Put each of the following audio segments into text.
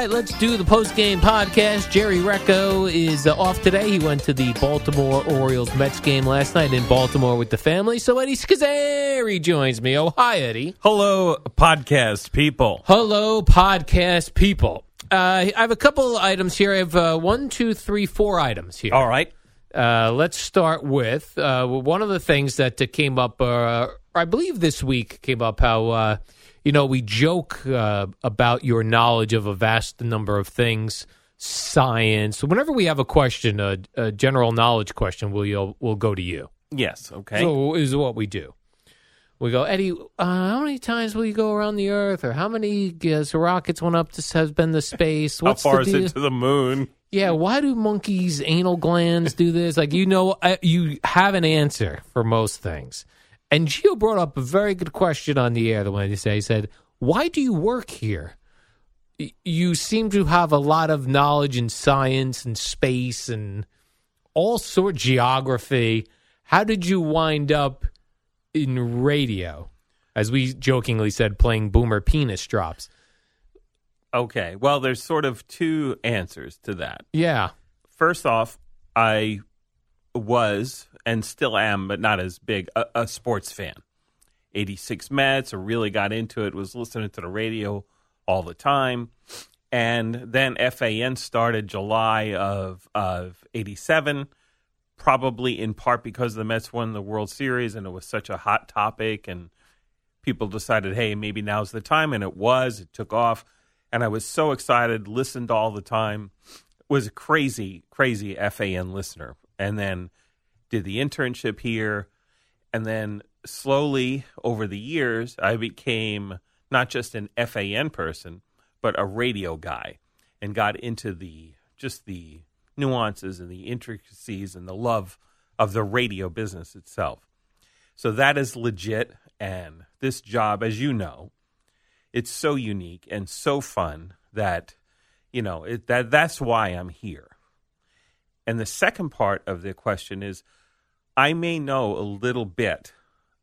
right, let's do the post game podcast. Jerry Recco is uh, off today. He went to the Baltimore Orioles Mets game last night in Baltimore with the family. So Eddie Scozzare joins me. Oh, hi, Eddie. Hello, podcast people. Hello, podcast people. Uh, I have a couple items here. I have uh, one, two, three, four items here. All right. Uh, let's start with uh, one of the things that uh, came up, uh, I believe this week came up, how, uh, you know, we joke uh, about your knowledge of a vast number of things, science. Whenever we have a question, a, a general knowledge question, we'll, we'll go to you. Yes, okay. So is what we do. We go, Eddie. Uh, how many times will you go around the Earth, or how many uh, rockets went up to has been the space? What's how far the is it to the moon? Yeah, why do monkeys' anal glands do this? Like, you know, uh, you have an answer for most things. And Gio brought up a very good question on the air the one he said. He said, Why do you work here? You seem to have a lot of knowledge in science and space and all sort geography. How did you wind up in radio? As we jokingly said, playing boomer penis drops. Okay. Well, there's sort of two answers to that. Yeah. First off, I was and still am, but not as big, a, a sports fan. 86 Mets, I really got into it, was listening to the radio all the time. And then FAN started July of, of 87, probably in part because the Mets won the World Series and it was such a hot topic. And people decided, hey, maybe now's the time. And it was, it took off. And I was so excited, listened all the time, was a crazy, crazy FAN listener. And then did the internship here. And then slowly over the years, I became not just an FAN person, but a radio guy and got into the just the nuances and the intricacies and the love of the radio business itself. So that is legit. And this job, as you know, it's so unique and so fun that, you know, it, that that's why I'm here. And the second part of the question is I may know a little bit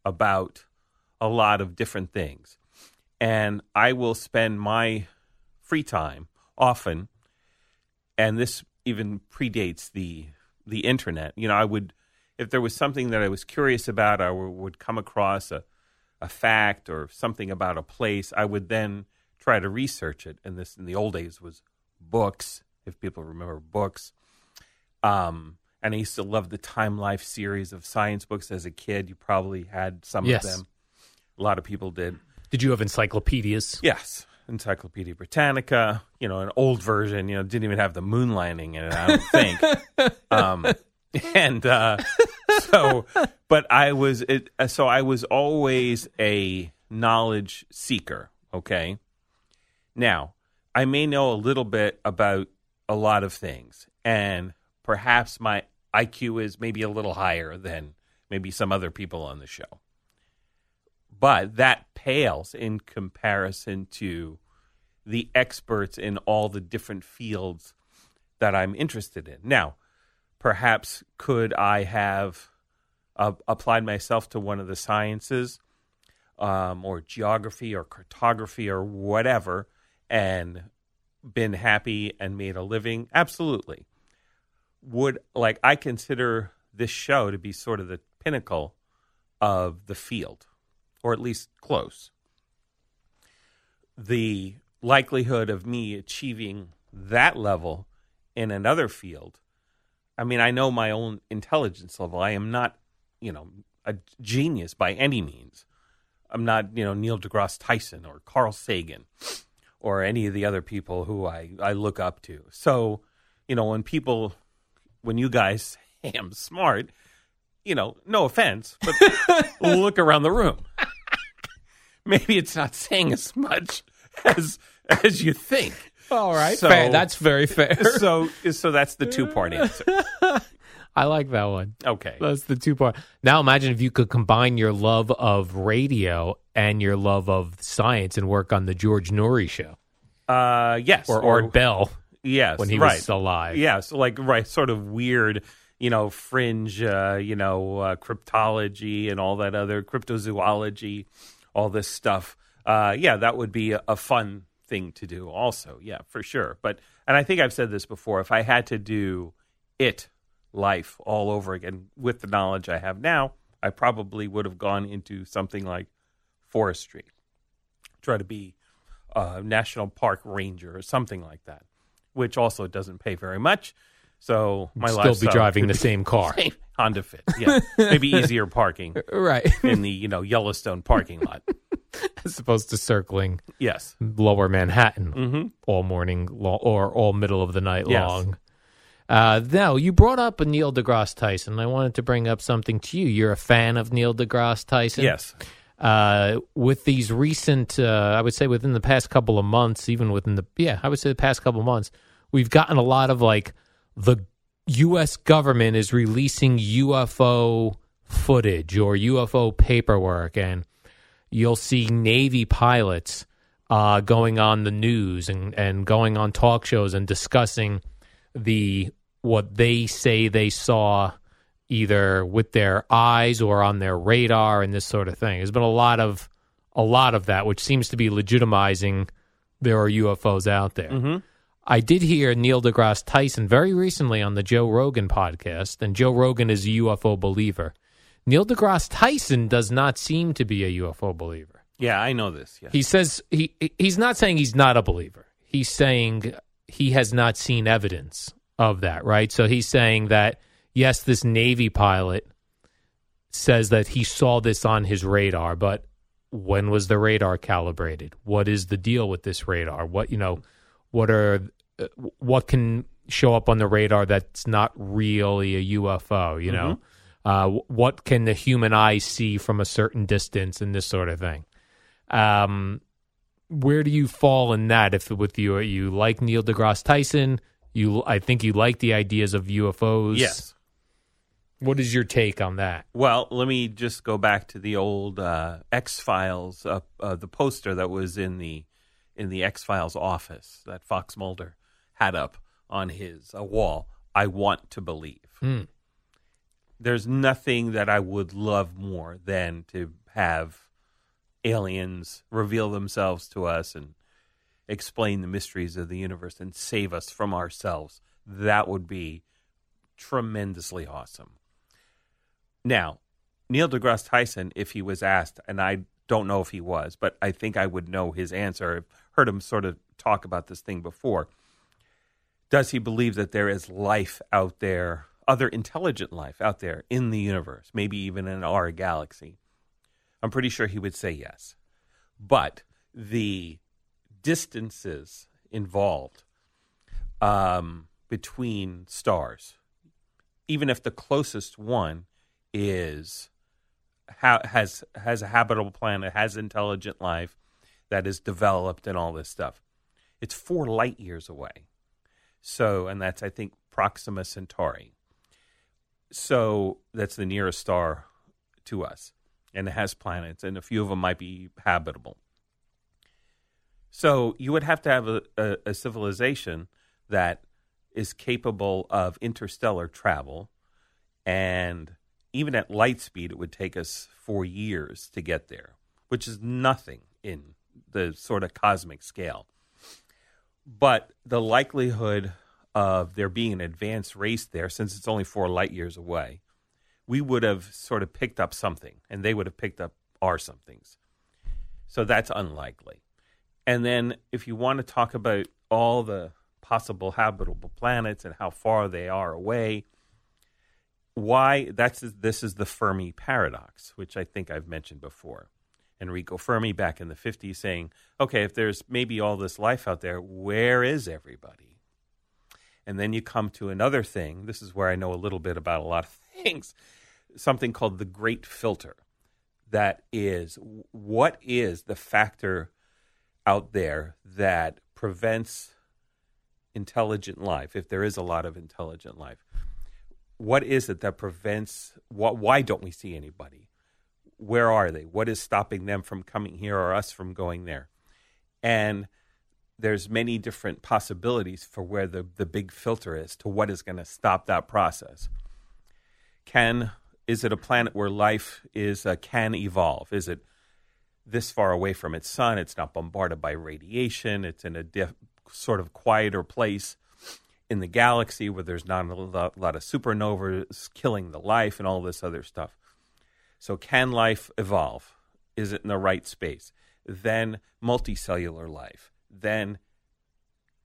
about a lot of different things. And I will spend my free time often, and this even predates the the internet. You know, I would if there was something that I was curious about, I would come across a a fact or something about a place, I would then try to research it. And this in the old days was books, if people remember books. Um, and I used to love the Time Life series of science books as a kid. You probably had some Yes. of them. A lot of people did. Did you have encyclopedias? Yes. Encyclopedia Britannica, you know, an old version, you know, didn't even have the moon landing in it, I don't think. um, and uh, so, but I was, it, so I was always a knowledge seeker, okay? Now, I may know a little bit about a lot of things, and perhaps my IQ is maybe a little higher than maybe some other people on the show. but that pales in comparison to the experts in all the different fields that I'm interested in. Now, perhaps could I have uh, applied myself to one of the sciences um, or geography or cartography or whatever and been happy and made a living? Absolutely. Would like I consider this show to be sort of the pinnacle of the field, or at least close. The likelihood of me achieving that level in another field, I mean, I know my own intelligence level. I am not, you know, a genius by any means. I'm not, you know, Neil deGrasse Tyson or Carl Sagan or any of the other people who I, I look up to. So, you know, when people, when you guys say I'm smart, you know, no offense, but look around the room. Maybe it's not saying as much as as you think. All right, So- fair. That's very fair. So, so that's the two part answer. I like that one. Okay. That's the two part. Now imagine if you could combine your love of radio and your love of science and work on the George Noory show Uh, yes, or Art Bell Yes, when he right. was alive. Yeah, so like right, sort of weird, you know, fringe, uh, you know, uh, cryptology and all that other cryptozoology, all this stuff. Uh, yeah, that would be a, a fun thing to do. Also, yeah, for sure. But and I think I've said this before. If I had to do it life all over again with the knowledge I have now, I probably would have gone into something like forestry, try to be a national park ranger or something like that, which also doesn't pay very much. So my Still be driving the same car. same Honda Fit, yeah, maybe easier parking right. in the you know Yellowstone parking lot. As opposed to circling Yes, lower Manhattan Mhm. all morning lo- or all middle of the night Yes. long. Uh, now, you brought up a Neil deGrasse Tyson. I wanted to bring up something to you. You're a fan of Neil deGrasse Tyson? yes, uh, with these recent, uh, I would say within the past couple of months, even within the, yeah, I would say the past couple of months, we've gotten a lot of like the U.S. government is releasing UFO footage or UFO paperwork, and you'll see Navy pilots uh, going on the news and, and going on talk shows and discussing the what they say they saw either with their eyes or on their radar and this sort of thing. There's been a lot of a lot of that, which seems to be legitimizing there are UFOs out there. Mm-hmm. I did hear Neil deGrasse Tyson very recently on the Joe Rogan podcast, and Joe Rogan is a UFO believer. Neil deGrasse Tyson does not seem to be a UFO believer. yeah. I know this. Yes. He says he he's not saying he's not a believer. He's saying he has not seen evidence of that, right? So he's saying that yes, this Navy pilot says that he saw this on his radar, but when was the radar calibrated? What is the deal with this radar? What you know, what are uh, what can show up on the radar that's not really a UFO? You know, uh, what can the human eye see from a certain distance and this sort of thing? Um, where do you fall in that? If with you, you like Neil deGrasse Tyson, you I think you like the ideas of UFOs. yes. What is your take on that? Well, let me just go back to the old uh, X Files, uh, uh, the poster that was in the in the X Files office that Fox Mulder had up on his uh, wall. I want to believe. Hmm. There's nothing that I would love more than to have aliens reveal themselves to us and explain the mysteries of the universe and save us from ourselves. That would be tremendously awesome. Now, Neil deGrasse Tyson, if he was asked, and I don't know if he was, but I think I would know his answer. I've heard him sort of talk about this thing before. Does he believe that there is life out there, other intelligent life out there in the universe, maybe even in our galaxy? I'm pretty sure he would say yes. But the distances involved um, between stars, even if the closest one is ha- has has a habitable planet, has intelligent life that is developed and all this stuff, it's four light years away. So, and that's I think Proxima Centauri. So that's the nearest star to us, and it has planets, and a few of them might be habitable. So you would have to have a, a, a civilization that is capable of interstellar travel, and even at light speed, it would take us four years to get there, which is nothing in the sort of cosmic scale. But the likelihood of there being an advanced race there, since it's only four light years away, we would have sort of picked up something, and they would have picked up our somethings. So that's unlikely. And then if you want to talk about all the possible habitable planets and how far they are away, why that's this is the Fermi paradox, which I think I've mentioned before. Enrico Fermi back in the 50s saying, okay, if there's maybe all this life out there, where is everybody? And then you come to another thing. This is where I know a little bit about a lot of things. Something called the great filter. That is, what is the factor out there that prevents intelligent life, if there is a lot of intelligent life? What is it that prevents, why don't we see anybody? Where are they? What is stopping them from coming here or us from going there? And there's many different possibilities for where the, the big filter is to what is going to stop that process. Can is it a planet where life is uh, can evolve? Is it this far away from its sun? It's not bombarded by radiation. It's in a diff, sort of quieter place in the galaxy where there's not a lot, of supernovas killing the life and all this other stuff. So, can life evolve? Is it in the right space? Then multicellular life. Then,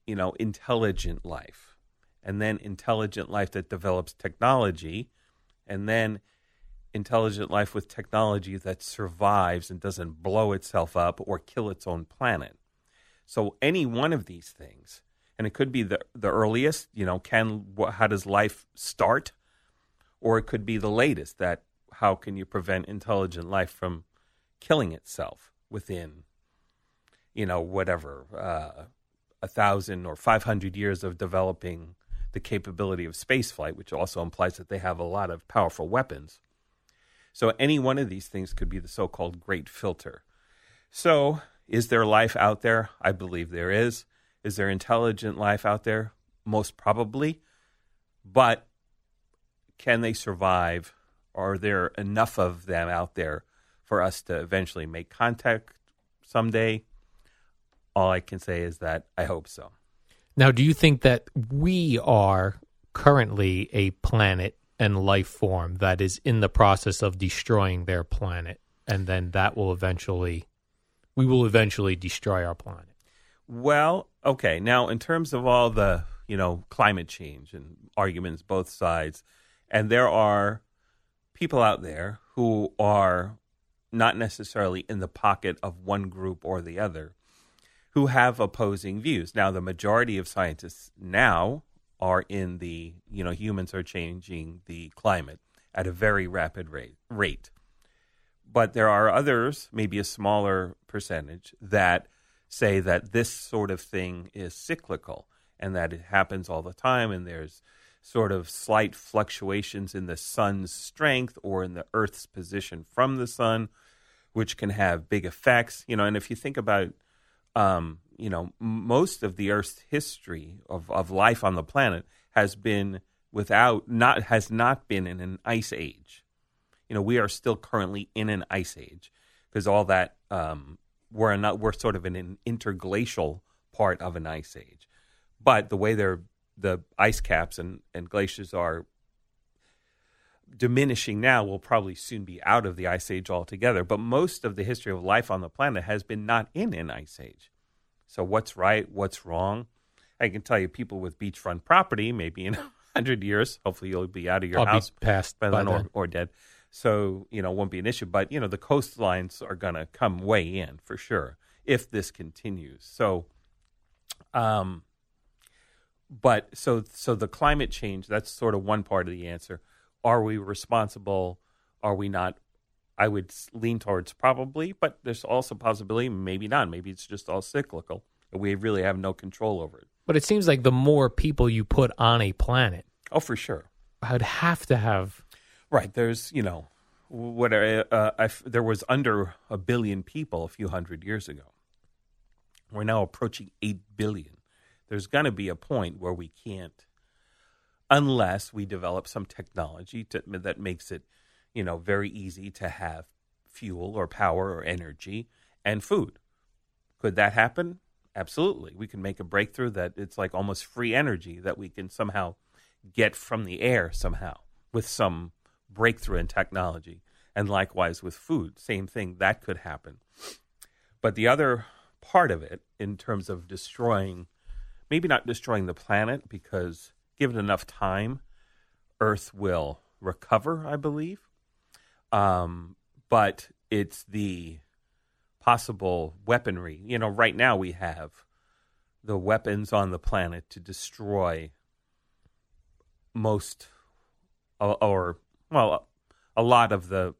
you know, intelligent life. And then intelligent life that develops technology. And then intelligent life with technology that survives and doesn't blow itself up or kill its own planet. So any one of these things, and it could be the the earliest, you know, can how does life start, or it could be the latest that how can you prevent intelligent life from killing itself within, you know, whatever uh, a thousand or five hundred years of developing the capability of spaceflight, which also implies that they have a lot of powerful weapons. So any one of these things could be the so-called great filter. So is there life out there? I believe there is. Is there intelligent life out there? Most probably. But can they survive? Are there enough of them out there for us to eventually make contact someday? All I can say is that I hope so. Now, do you think that we are currently a planet and life form that is in the process of destroying their planet, and then that will eventually, we will eventually destroy our planet? Well, okay. Now, in terms of all the you know climate change and arguments both sides, and there are people out there who are not necessarily in the pocket of one group or the other who have opposing views. Now, the majority of scientists now are in the, you know, humans are changing the climate at a very rapid rate. rate. But there are others, maybe a smaller percentage, that say that this sort of thing is cyclical and that it happens all the time and there's sort of slight fluctuations in the sun's strength or in the earth's position from the sun which can have big effects you know and if you think about um, you know, most of the Earth's history of, of life on the planet has been without not has not been in an ice age. You know, we are still currently in an ice age because all that um, we're not we're sort of in an interglacial part of an ice age. But the way they're the ice caps and, and glaciers are diminishing now will probably soon be out of the ice age altogether. But most of the history of life on the planet has been not in an ice age. So what's right, what's wrong? I can tell you, people with beachfront property, maybe in a hundred years, hopefully you'll be out of your I'll house passed by then or, then. or dead. So you know, won't be an issue. But you know, the coastlines are going to come way in for sure if this continues. So, um, but so so the climate change that's sort of one part of the answer. Are we responsible? Are we not I would lean towards probably, but there's also possibility maybe not. Maybe it's just all cyclical. We really have no control over it. But it seems like the more people you put on a planet, Oh, for sure. I'd have to have. Right. There's, you know, what uh, uh, I there was under a billion people a few hundred years ago. We're now approaching eight billion. There's going to be a point where we can't, unless we develop some technology to, that makes it, you know, very easy to have fuel or power or energy and food. Could that happen? Absolutely. We can make a breakthrough that it's like almost free energy that we can somehow get from the air somehow with some breakthrough in technology. And likewise with food, same thing, that could happen. But the other part of it, in terms of destroying, maybe not destroying the planet, because given enough time, Earth will recover, I believe. Um, but it's the possible weaponry. You know, right now we have the weapons on the planet to destroy most or well a lot of the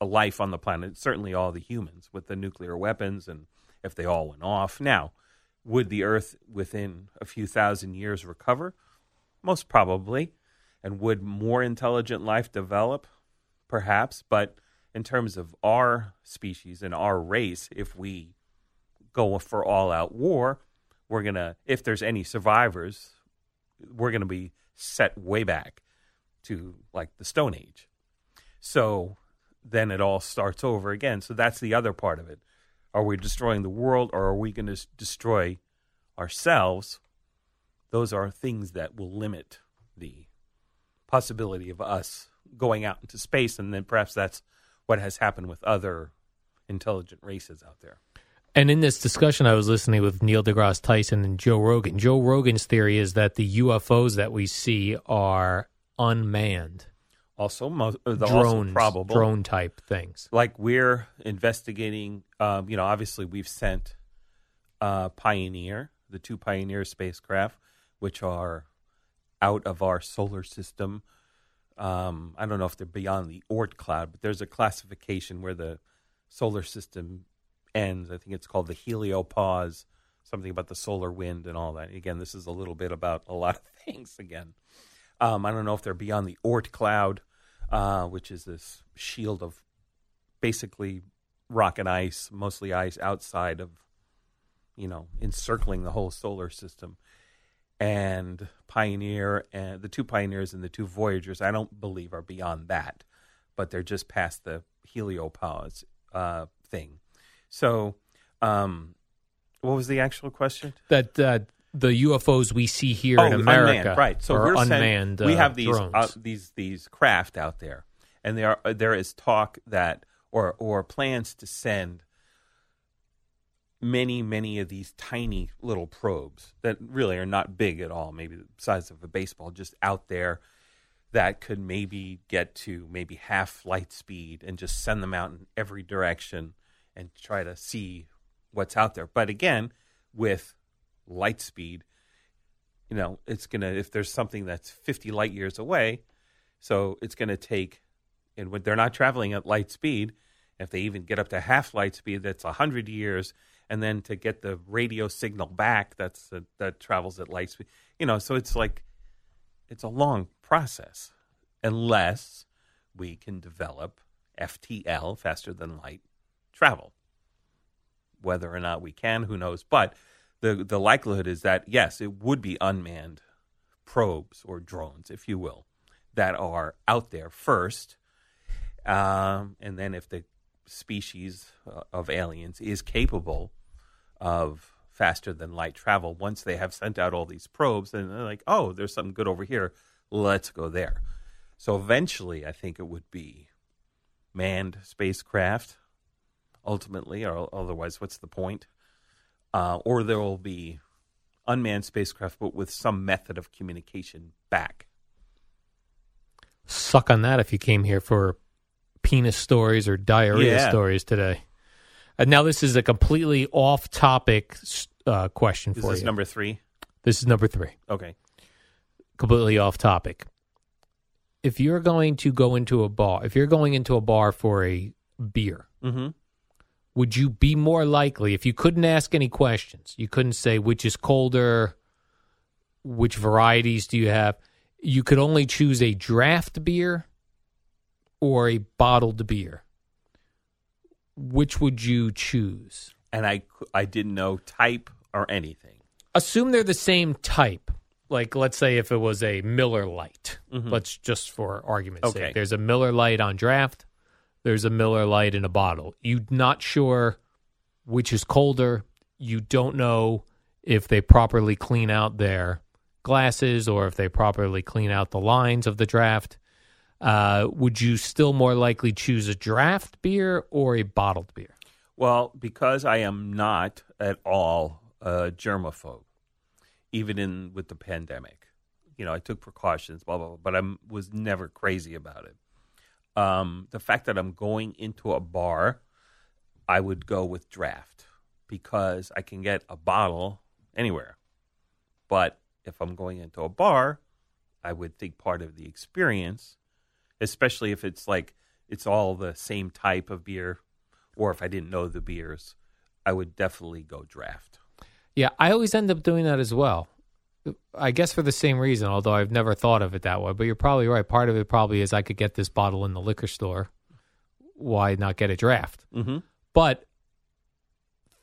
life on the planet certainly all the humans with the nuclear weapons and if they all went off. Now would the earth within a few thousand years recover? Most probably. And would more intelligent life develop? Perhaps. But in terms of our species and our race if we go for all out war we're going to if there's any survivors we're going to be set way back to like the Stone Age. So then it all starts over again. So that's the other part of it. Are we destroying the world or are we going to destroy ourselves? Those are things that will limit the possibility of us going out into space. And then perhaps that's what has happened with other intelligent races out there. And in this discussion, I was listening with Neil deGrasse Tyson and Joe Rogan. Joe Rogan's theory is that the UFOs that we see are unmanned. Also, mo- uh, the drones, also probable drone type things. Like we're investigating. Um, you know, obviously we've sent uh, Pioneer, the two Pioneer spacecraft, which are out of our solar system. Um, I don't know if they're beyond the Oort cloud, but there's a classification where the solar system ends. I think it's called the heliopause, something about the solar wind and all that. Again, this is a little bit about a lot of things again. Um, I don't know if they're beyond the Oort cloud, uh, which is this shield of basically rock and ice, mostly ice outside of, you know, encircling the whole solar system. And Pioneer and the two Pioneers and the two Voyagers, I don't believe are beyond that, but they're just past the heliopause uh, thing. So, um, what was the actual question? That uh, the UFOs we see here oh, in America, unmanned, right? So we're sent- unmanned. we uh, have these uh, these these craft out there, and there are, there is talk that or or plans to send many many of these tiny little probes that really are not big at all, maybe the size of a baseball, just out there that could maybe get to maybe half light speed and just send them out in every direction and try to see what's out there. But again, with light speed, you know, it's going to, if there's something that's 50 light years away, so it's going to take, and when they're not traveling at light speed, if they even get up to half light speed, that's 100 years. And then to get the radio signal back, that's that travels at light speed. You know, so it's like, it's a long process unless we can develop FTL, faster than light travel. Whether or not we can, who knows? But the the likelihood is that yes, it would be unmanned probes or drones, if you will, that are out there first, um, and then if the species uh, of aliens is capable of faster than light travel, once they have sent out all these probes, then they're like, oh, there's something good over here, let's go there. So eventually, I think it would be manned spacecraft ultimately, or otherwise, what's the point? Uh, or there will be unmanned spacecraft, but with some method of communication back. Suck on that if you came here for penis stories or diarrhea Yeah. stories today. And now this is a completely off-topic uh, question for this you. number three? this is number three. Okay. completely off topic. If you're going to go into a bar, if you're going into a bar for a beer, Mm-hmm. Would you be more likely if you couldn't ask any questions, you couldn't say which is colder, which varieties do you have? You could only choose a draft beer or a bottled beer, which would you choose? And I, I didn't know type or anything. Assume they're the same type. Like, let's say if it was a Miller Lite, mm-hmm. let's just for argument's Okay. sake, there's a Miller Lite on draft, there's a Miller Lite in a bottle. You're not sure which is colder. You don't know if they properly clean out their glasses or if they properly clean out the lines of the draft. Uh, would you still more likely choose a draft beer or a bottled beer? Well, because I am not at all a germaphobe, even in with the pandemic. You know, I took precautions, blah blah, blah but I was never crazy about it. Um, the fact that I'm going into a bar, I would go with draft because I can get a bottle anywhere. But if I'm going into a bar, I would think part of the experience, especially if it's like it's all the same type of beer, or if I didn't know the beers, I would definitely go draft. Yeah, I always end up doing that as well. I guess for the same reason, although I've never thought of it that way. But you're probably right. Part of it probably is I could get this bottle in the liquor store. Why not get a draft? Mm-hmm. But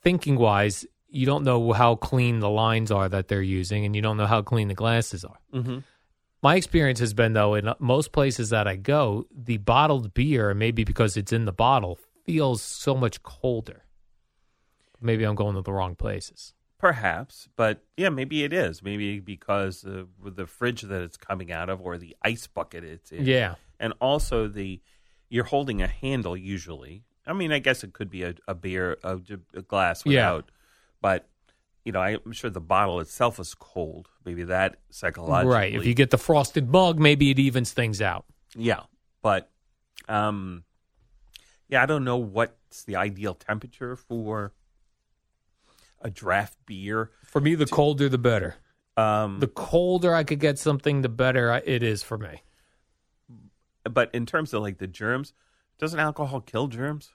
thinking wise, you don't know how clean the lines are that they're using, and you don't know how clean the glasses are. Mm-hmm. My experience has been though in most places that I go, the bottled beer, maybe because it's in the bottle, feels so much colder. Maybe I'm going to the wrong places. Perhaps, but yeah, maybe it is. Maybe because uh, with the fridge that it's coming out of, or the ice bucket it's in. Yeah. and also the you're holding a handle usually. I mean, I guess it could be a, a beer, a, a glass Yeah. without, but you know, I'm sure the bottle itself is cold. Maybe that psychologically, Right. If you get the frosted mug, maybe it evens things out. yeah. But, um, yeah, I don't know what's the ideal temperature for a draft beer. For me, the colder the better. Um, The colder I could get something, the better I- it is for me. but in terms of like the germs, doesn't alcohol kill germs?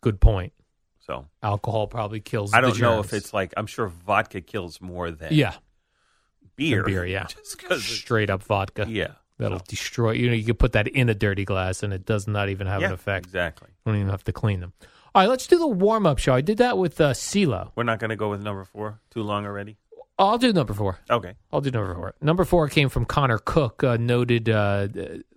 Good point. So Alcohol probably kills. I don't know if it's like I'm sure vodka kills more than yeah beer. than beer. Yeah, Just straight up vodka. yeah, that'll destroy. You know, you could put that in a dirty glass, and it does not even have yeah, an effect. Exactly. You don't even have to clean them. All right, let's do the warm up show. I did that with uh, CeeLo. We're not going to go with number four. Too long already. I'll do number four. Okay. I'll do number four. Number four came from Connor Cook, a noted uh,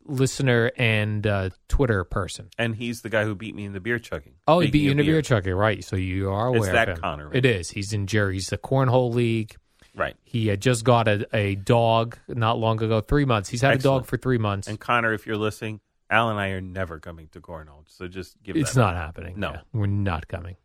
listener and uh, Twitter person. And he's the guy who beat me in the beer chugging. Oh, he beat you in the beer chugging, right? So you are aware It's that of. Connor, right? It is. He's in Jerry's the cornhole league. Right. He had just got a, a dog not long ago, three months. He's had a dog for three months. And Connor, if you're listening, Al and I are never coming to Cornell, So just give it's not up. happening. No. Yeah, we're not coming.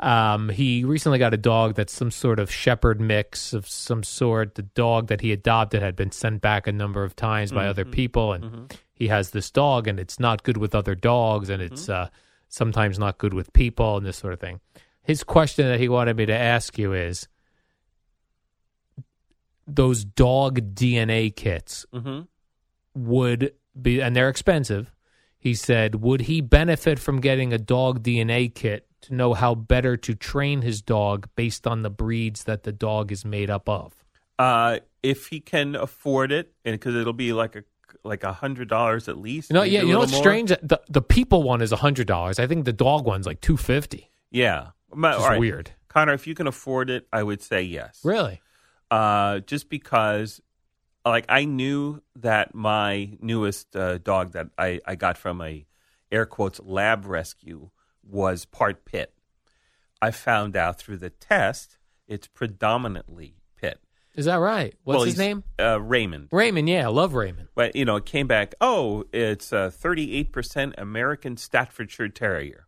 Um, he recently got a dog that's some sort of shepherd mix of some sort. The dog that he adopted had been sent back a number of times by other people, and he has this dog, and it's not good with other dogs, and it's uh, sometimes not good with people, and this sort of thing. His question that he wanted me to ask you is those dog DNA kits Mhm. would be, and they're expensive. He said, would he benefit from getting a dog DNA kit to know how better to train his dog based on the breeds that the dog is made up of? Uh, if he can afford it, and because it'll be like a like a hundred dollars at least. You know, yeah, you know what's more. strange? The the people one is a hundred dollars. I think the dog one's like two fifty. Yeah, Ma- Which all right. weird. Connor, if you can afford it, I would say yes. Really? uh, just because like I knew that my newest uh, dog that I, I got from a air quotes lab rescue was part pit. I found out through the test it's predominantly pit. Is that right? What's Well, his name? Uh, Raymond. Raymond. Yeah, I love Raymond. But you know, it came back. Oh, it's a thirty-eight percent American Staffordshire Terrier,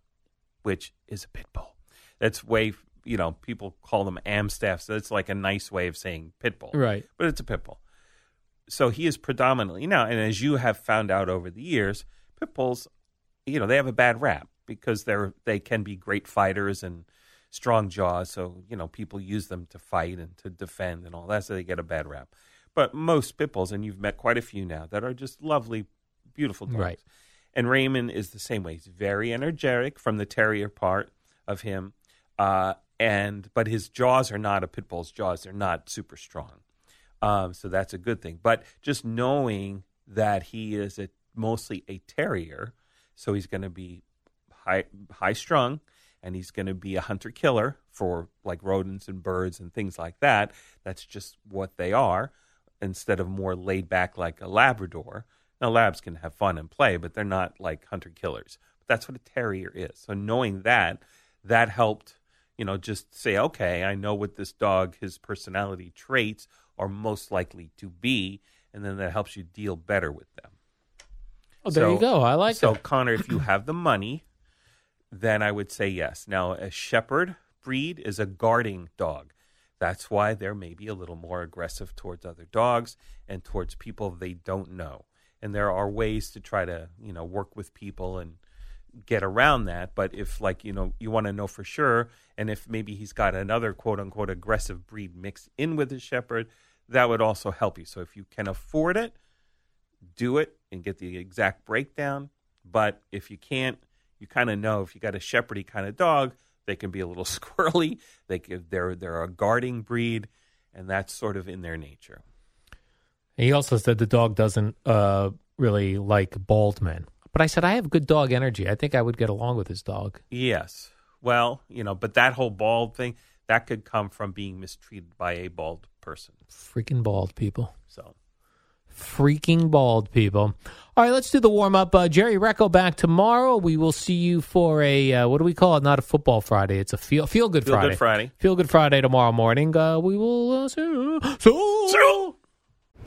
which is a pit bull. That's way you know people call them Amstaffs. So it's like a nice way of saying pit bull, Right. But it's a pit bull. So he is predominantly now, and as you have found out over the years, pit bulls, you know, they have a bad rap because they're they can be great fighters and strong jaws. So you know, people use them to fight and to defend and all that, so they get a bad rap. But most pit bulls, and you've met quite a few now, that are just lovely, beautiful dogs. Right. And Raymond is the same way. He's very energetic from the terrier part of him, uh, and but his jaws are not a pit bull's jaws. They're not super strong, um, so that's a good thing. But just knowing that he is a mostly a terrier, so he's going to be high high strung, and he's going to be a hunter killer for like rodents and birds and things like that. That's just what they are, instead of more laid back like a Labrador. Now labs can have fun and play, but they're not like hunter killers. But that's what a terrier is. So knowing that, that helped you know, just say, okay, I know what this dog, his personality traits are most likely to be, and then that helps you deal better with them. Oh, there you go. I like it. so, that. Connor, if you have the money, then I would say yes. Now, a shepherd breed is a guarding dog. That's why they're maybe a little more aggressive towards other dogs and towards people they don't know. And there are ways to try to, you know, work with people and get around that. But if, like, you know, you want to know for sure, and if maybe he's got another quote unquote aggressive breed mixed in with his shepherd, that would also help you. So if you can afford it, do it and get the exact breakdown. But if you can't, you kind of know if you got a shepherdy kind of dog, they can be a little squirrely. They can, they're they're a guarding breed, and that's sort of in their nature. He also said the dog doesn't uh, really like bald men. But I said I have good dog energy. I think I would get along with his dog. Yes. Well, you know, but that whole bald thing that could come from being mistreated by a bald person. Freaking bald people. So freaking bald people. All right, let's do the warm up. Uh, Jerry Recco back tomorrow. We will see you for a uh, what do we call it? Not a football Friday. It's a feel feel good Friday. Feel Good Friday. Friday. Feel good Friday tomorrow morning. Uh, we will uh, see. So,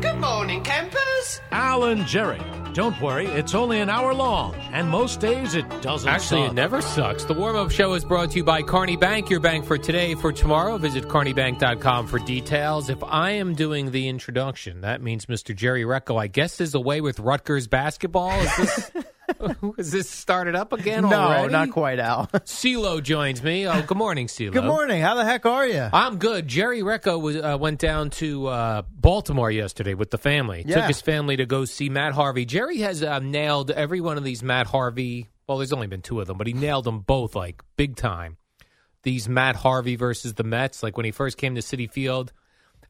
Good morning, campers. Alan Jerry. Don't worry, it's only an hour long, and most days it doesn't Actually, suck. it never sucks. The warm up show is brought to you by Kearny Bank, your bank for today, for tomorrow. Visit kearnybank.com for details. If I am doing the introduction, that means Mr. Jerry Recco, I guess, is away with Rutgers basketball. Is this, is this started up again No, already? not quite, Al. CeeLo joins me. Oh, good morning, CeeLo. Good morning. How the heck are you? I'm good. Jerry Recco was, uh, went down to uh, Baltimore yesterday with the family. Took his family to go see Matt Harvey. Jerry has uh, nailed every one of these Matt Harvey. Well, there's only been two of them, but he nailed them both like big time. These Matt Harvey versus the Mets. Like when he first came to Citi Field,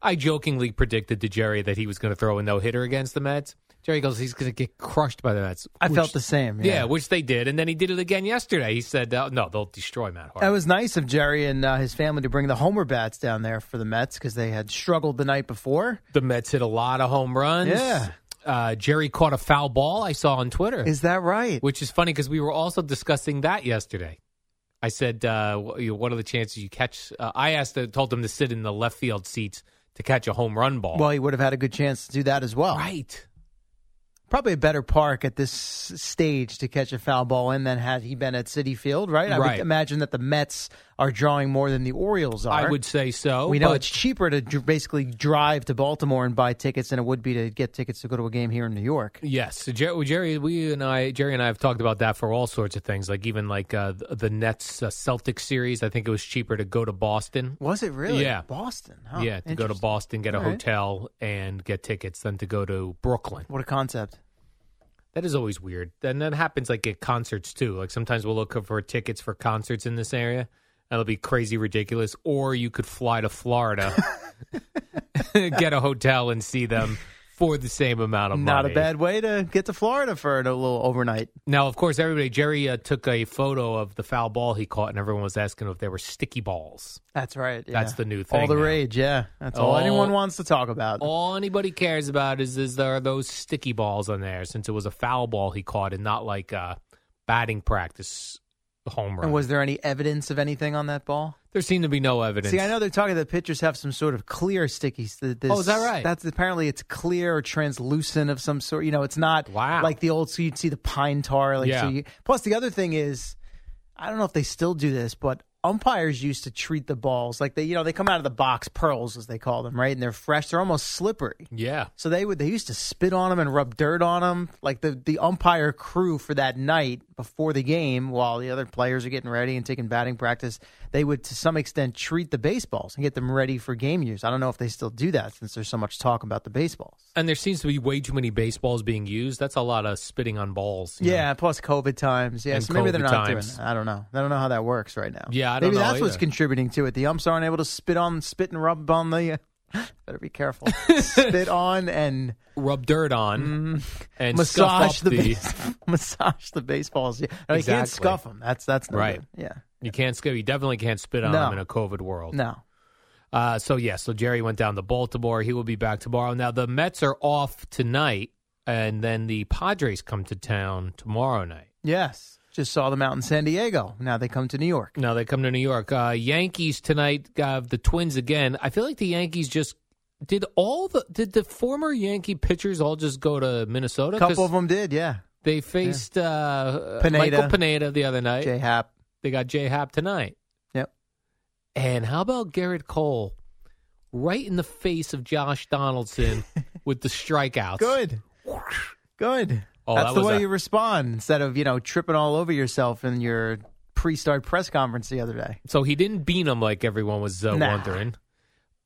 I jokingly predicted to Jerry that he was going to throw a no hitter against the Mets. Jerry goes, he's going to get crushed by the Mets. I which- felt the same. Yeah. Yeah. which they did, and then he did it again yesterday. He said, uh, "No, they'll destroy Matt Harvey." That was nice of Jerry and uh, his family to bring the homer bats down there for the Mets because they had struggled the night before. The Mets hit a lot of home runs. Yeah. Uh, Jerry caught a foul ball I saw on Twitter. Is that right? Which is funny because we were also discussing that yesterday. I said, uh, wh- what are the chances you catch? Uh, I asked, uh, told him to sit in the left field seats to catch a home run ball. Well, he would have had a good chance to do that as well. right. Probably a better park at this stage to catch a foul ball in than had he been at Citi Field, right? I Right. would imagine that the Mets are drawing more than the Orioles are. I would say so. We know it's cheaper to dr- basically drive to Baltimore and buy tickets than it would be to get tickets to go to a game here in New York. Yes, so Jerry, Jerry, we and I, Jerry and I have talked about that for all sorts of things, like even like uh, the, Nets uh, Celtics series. I think it was cheaper to go to Boston. Was it really? Yeah. Boston. Huh? yeah, to go to Boston, get a All right. hotel, and get tickets than to go to Brooklyn. What a concept. That is always weird. And that happens like at concerts too. Like sometimes we'll look for tickets for concerts in this area. It'll be crazy ridiculous. Or you could fly to Florida, get a hotel, and see them for the same amount of money. Not a bad way to get to Florida for a little overnight. Now, of course, everybody, Jerry uh, took a photo of the foul ball he caught, and everyone was asking if they were sticky balls. That's right. That's the new thing. All the now. rage, yeah. That's all, All- anyone wants to talk about. All anybody cares about is is there are those sticky balls on there, since it was a foul ball he caught and not like a batting practice home run. And was there any evidence of anything on that ball? there seemed to be no evidence. See, I know they're talking that pitchers have some sort of clear stickies. th- This, Oh, is that right? That's apparently it's clear or translucent of some sort. You know, it's not Wow. like the old. So you'd see the pine tar. Like, so you, plus, the other thing is, I don't know if they still do this, but umpires used to treat the balls like they, you know, they come out of the box pearls as they call them, right? And they're fresh. They're almost slippery. yeah, So they would they used to spit on them and rub dirt on them. Like the the umpire crew for that night before the game, while the other players are getting ready and taking batting practice, they would to some extent treat the baseballs and get them ready for game use. I don't know if they still do that since there's so much talk about the baseballs. and there seems to be way too many baseballs being used. That's a lot of spitting on balls. you know. Yeah, plus COVID times. Yeah, And so maybe they're not times. doing. That. I don't know. I don't know how that works right now. Yeah, I don't maybe that's what's contributing to it. The umps aren't able to spit on, spit and rub on the. better be careful. spit on and Rub dirt on and massage scuff the, the. massage the baseballs. Yeah, no, you can't scuff them. That's that's Right. good. Yeah, You can't scuff. You definitely can't spit on No. them in a COVID world. no. Uh, so yeah, so Jerry went down to Baltimore. He will be back tomorrow. Now the Mets are off tonight, and then the Padres come to town tomorrow night. Yes, just saw them out in San Diego. Now they come to New York. Now they come to New York. Uh, Yankees tonight have the Twins again. I feel like the Yankees just did all the did the former Yankee pitchers all just go to Minnesota? A couple of them did. Yeah, They faced uh, Pineda. Michael Pineda the other night. J Hap. They got J Hap tonight. Yep. And how about Gerrit Cole, right in the face of Josh Donaldson with the strikeouts? Good. Good. Oh, That's that the way a- you respond instead of you know tripping all over yourself in your pre-start press conference the other day. So he didn't beat him like everyone was uh, Nah. wondering,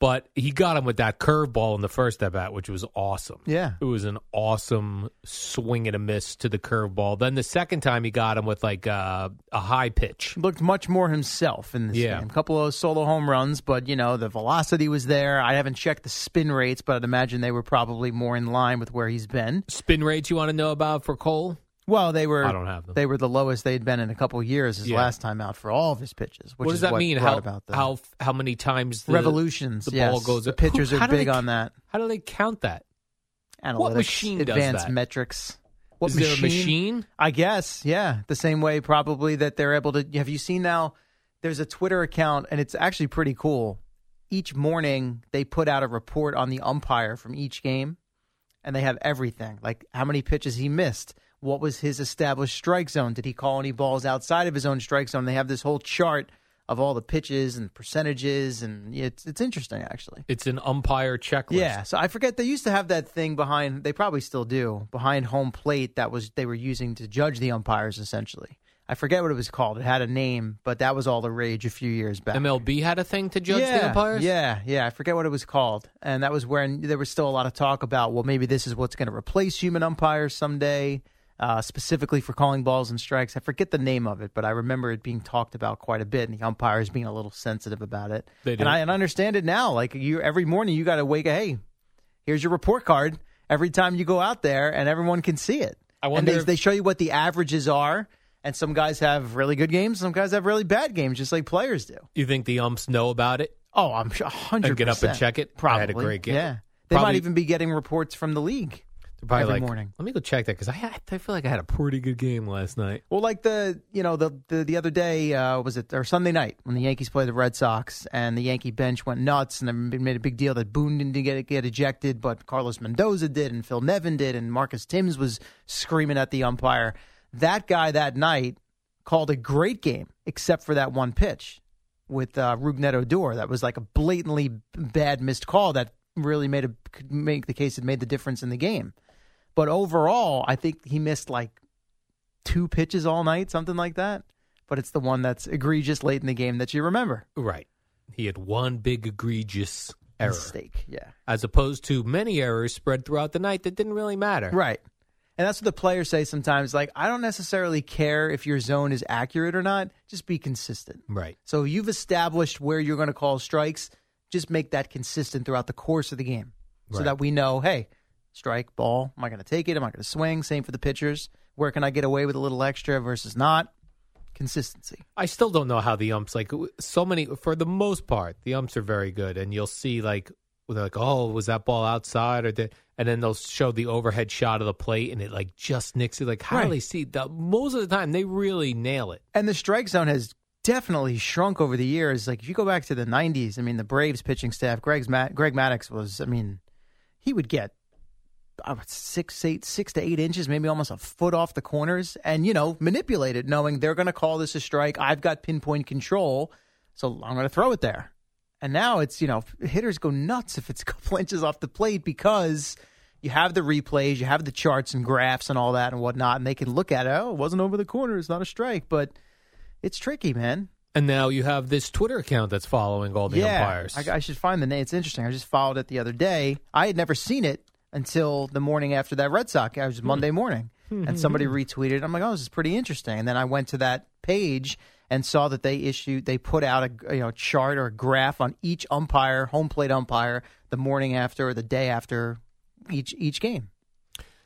but he got him with that curveball in the first at bat, which was awesome. Yeah. It was an awesome swing and a miss to the curveball. Then the second time he got him with like uh, a high pitch. Looked much more himself in this Yeah. game. A couple of solo home runs, but you know the velocity was there. I haven't checked the spin rates, but I'd imagine they were probably more in line with where he's been. Spin rates you want to know about for Cole? Well, they were. I don't have them. They were the lowest they'd been in a couple of years. His Yeah. last time out for all of his pitches. Which what does is that what mean? brought How about the how how many times the revolutions? the yes. ball goes? The pitchers Who- how are do big they- on that. How do they count that? Analytics, What machine does advanced that? metrics. What Is there a machine? I guess, yeah. The same way probably that they're able to. Have you seen now? There's a Twitter account, and it's actually pretty cool. Each morning, they put out a report on the umpire from each game, and they have everything like how many pitches he missed, what was his established strike zone, did he call any balls outside of his own strike zone? They have this whole chart of all the pitches and percentages, and it's it's interesting actually. It's an umpire checklist. Yeah, so I forget they used to have that thing behind. They probably still do behind home plate. That was they were using to judge the umpires essentially. I forget what it was called. It had a name, but that was all the rage a few years back. MLB had a thing to judge yeah, the umpires. Yeah, yeah. I forget what it was called, and that was when there was still a lot of talk about. Well, maybe this is what's going to replace human umpires someday, uh, specifically for calling balls and strikes. I forget the name of it, but I remember it being talked about quite a bit, and the umpires being a little sensitive about it. They do. And I and I understand it now. Like you, every morning you got to wake. Up, hey, here's your report card. Every time you go out there, and everyone can see it. I and wonder they, if- they show you what the averages are. And some guys have really good games, some guys have really bad games, just like players do. You think the umps know about it? Oh, I'm sure hundred. And get up and check it? I Probably. had a great game. Yeah, they Probably- might even be getting reports from the league Probably every like, morning. Let me go check that because I had, I feel like I had a pretty good game last night. Well, like the you know the the, the other day uh, was it or Sunday night when the Yankees played the Red Sox and the Yankee bench went nuts and they made a big deal that Boone didn't get get ejected, but Carlos Mendoza did and Phil Nevin did and Marcus Thames was screaming at the umpire. That guy that night called a great game except for that one pitch with uh, Rougned Odor. That was like a blatantly bad missed call that really made a could make the case it made the difference in the game. But overall, I think he missed like two pitches all night, something like that. But it's the one that's egregious late in the game that you remember. Right. He had one big egregious error. Mistake, yeah. As opposed to many errors spread throughout the night that didn't really matter. Right. And that's what the players say sometimes. Like, I don't necessarily care if your zone is accurate or not. Just be consistent. Right. So you've established where you're going to call strikes. Just make that consistent throughout the course of the game so Right. that we know, hey, strike, ball. Am I going to take it? Am I going to swing? Same for the pitchers. Where can I get away with a little extra versus not? Consistency. I still don't know how the umps like so many for the most part the umps are very good and you'll see like they're like oh was that ball outside or did and then they'll show the overhead shot of the plate and it like just nicks it like how do they see the most of the time they really nail it And the strike zone has definitely shrunk over the years. Like if you go back to the '90s, I mean, the Braves pitching staff, Greg's Matt, Greg Maddux was, I mean, he would get Uh, six, eight, six to eight inches, maybe almost a foot off the corners, and you know, manipulate it, knowing they're going to call this a strike. I've got pinpoint control, so I'm going to throw it there. And now it's you know, hitters go nuts if it's a couple inches off the plate because. You have the replays, you have the charts and graphs and all that and whatnot, and they can look at it. Oh, it wasn't over the corner. It's not a strike, but it's tricky, man. and now you have this Twitter account that's following all the yeah, umpires I, I should find the name. It's interesting. I just followed it the other day. I had never seen it until the morning after that Red Sox. It was hmm. Monday morning, and somebody hmm. retweeted. I'm like, oh, this is pretty interesting. And then I went to that page and saw that they issued, they put out a you know chart or a graph on each umpire, home plate umpire, the morning after or the day after each each game.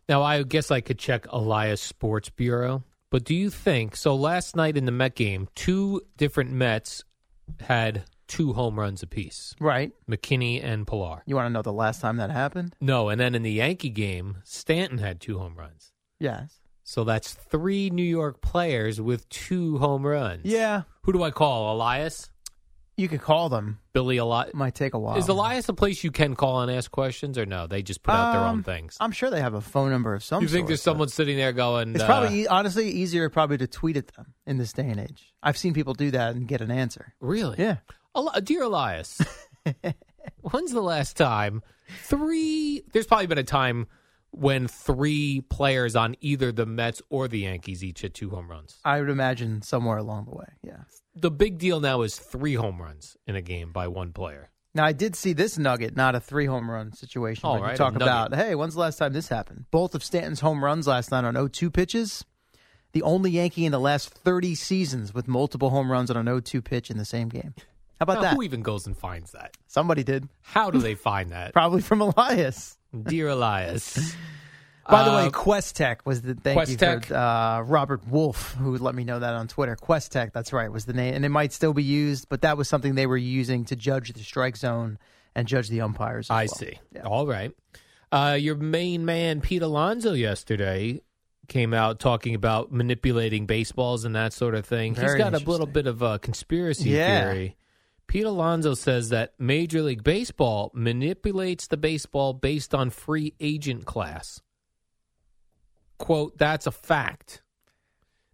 Now, I guess I could check Elias Sports Bureau, but do you think so? Last night in the Met game, two different Mets had two home runs apiece Right. McKinney and Pillar. You want to know the last time that happened? No, and then in the Yankee game, Stanton had two home runs. Yes. So that's three New York players with two home runs. Yeah. Who do I call? Elias? You could call them. Billy Elias? Might take a while. Is Elias a place you can call and ask questions, or no? They just put out their own Um, things. I'm sure they have a phone number of some You think sort, there's but- someone sitting there going? It's uh, probably e- honestly easier probably to tweet at them in this day and age. I've seen people do that and get an answer. Really? Yeah. Eli- Dear Elias, when's the last time three? There's probably been a time when three players on either the Mets or the Yankees each hit two home runs. I would imagine somewhere along the way. Yeah. The big deal now is three home runs in a game by one player. Now I did see this nugget, not a three home run situation. You right, a talk about hey, when's the last time this happened? Both of Stanton's home runs last night on 0-2 pitches. The only Yankee in the last 30 seasons with multiple home runs on an 0-2 pitch in the same game. How about Now, that? Who even goes and finds that? Somebody did. How do they find that? Probably from Elias. Dear Elias. By the way, Uh, QuesTec was the thank you Quest for uh, Robert Wolf who let me know that on Twitter. QuesTec, that's right, was the name, and it might still be used, but that was something they were using to judge the strike zone and judge the umpires. as I well. see. All right. Uh, your main man, Pete Alonso, yesterday came out talking about manipulating baseballs and that sort of thing. He's Very got a little interesting. bit of a conspiracy Yeah. theory. Pete Alonso says that Major League Baseball manipulates the baseball based on free agent class. Quote, that's a fact.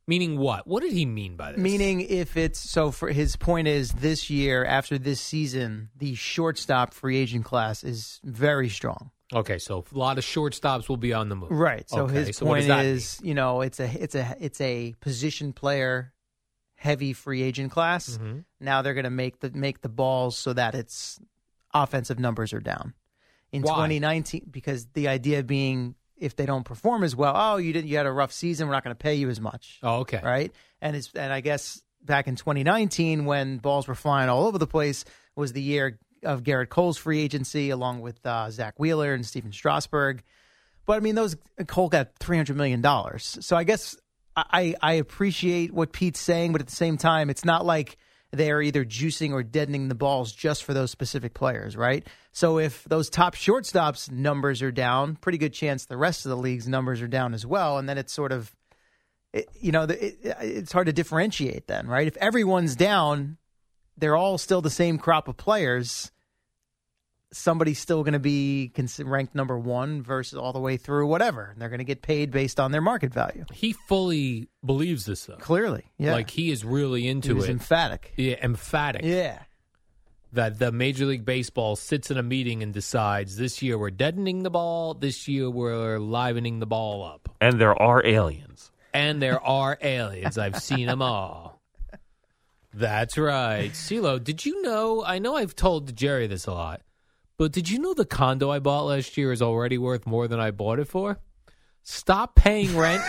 Meaning what? What did he mean by this? Meaning, if it's so, for his point is this year after this season, the shortstop free agent class is very strong. Okay, so a lot of shortstops will be on the move. Right. So Okay, his so what point is, you know, it's a it's a it's a position player heavy free agent class. Mhm. Now they're going to make the make the balls so that its offensive numbers are down. In Why? 2019 because the idea being if they don't perform as well, oh, you didn't you had a rough season, we're not going to pay you as much. Oh, okay. Right? And it's and I guess back in 2019 when balls were flying all over the place was the year of Gerrit Cole's free agency along with uh, Zack Wheeler and Stephen Strasburg. But I mean, those Cole got three hundred million dollars. So I guess I I appreciate what Pete's saying, but at the same time, it's not like they are either juicing or deadening the balls just for those specific players, right? So if those top shortstops numbers are down, pretty good chance the rest of the league's numbers are down as well, and then it's sort of, it, you know, it, it's hard to differentiate then, right? If everyone's down, they're all still the same crop of players somebody's still going to be cons- ranked number one versus all the way through whatever. and They're going to get paid based on their market value. He fully believes this, though. Clearly, yeah. Like he is really into He it. emphatic. Yeah, emphatic. Yeah. That the Major League Baseball sits in a meeting and decides this year we're deadening the ball, this year we're livening the ball up. And there are aliens. And there are aliens. I've seen them all. That's right. CeeLo, did you know? I know I've told Jerry this a lot, but did you know the condo I bought last year is already worth more than I bought it for? Stop paying rent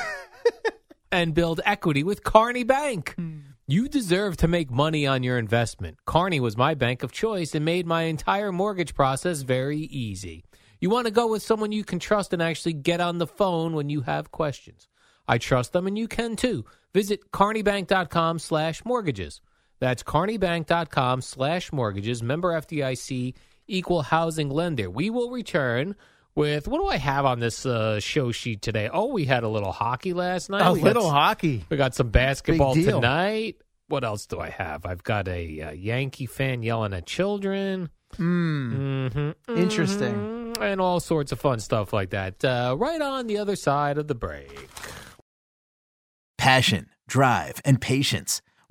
and build equity with Kearny Bank. Hmm. You deserve to make money on your investment. Kearny was my bank of choice and made my entire mortgage process very easy. You want to go with someone you can trust and actually get on the phone when you have questions. I trust them and you can too. Visit kearnybank.com slash mortgages. That's kearnybank.com slash mortgages. Member FDIC, equal housing lender. We will return with, what do I have on this uh, show sheet today? Oh, we had a little hockey last night. A We little s- hockey. We got some basketball tonight. What else do I have? I've got a, uh Yankee fan yelling at children. Hmm. Mm-hmm. Interesting. And all sorts of fun stuff like that. Uh, right on the other side of the break. Passion, drive, and patience.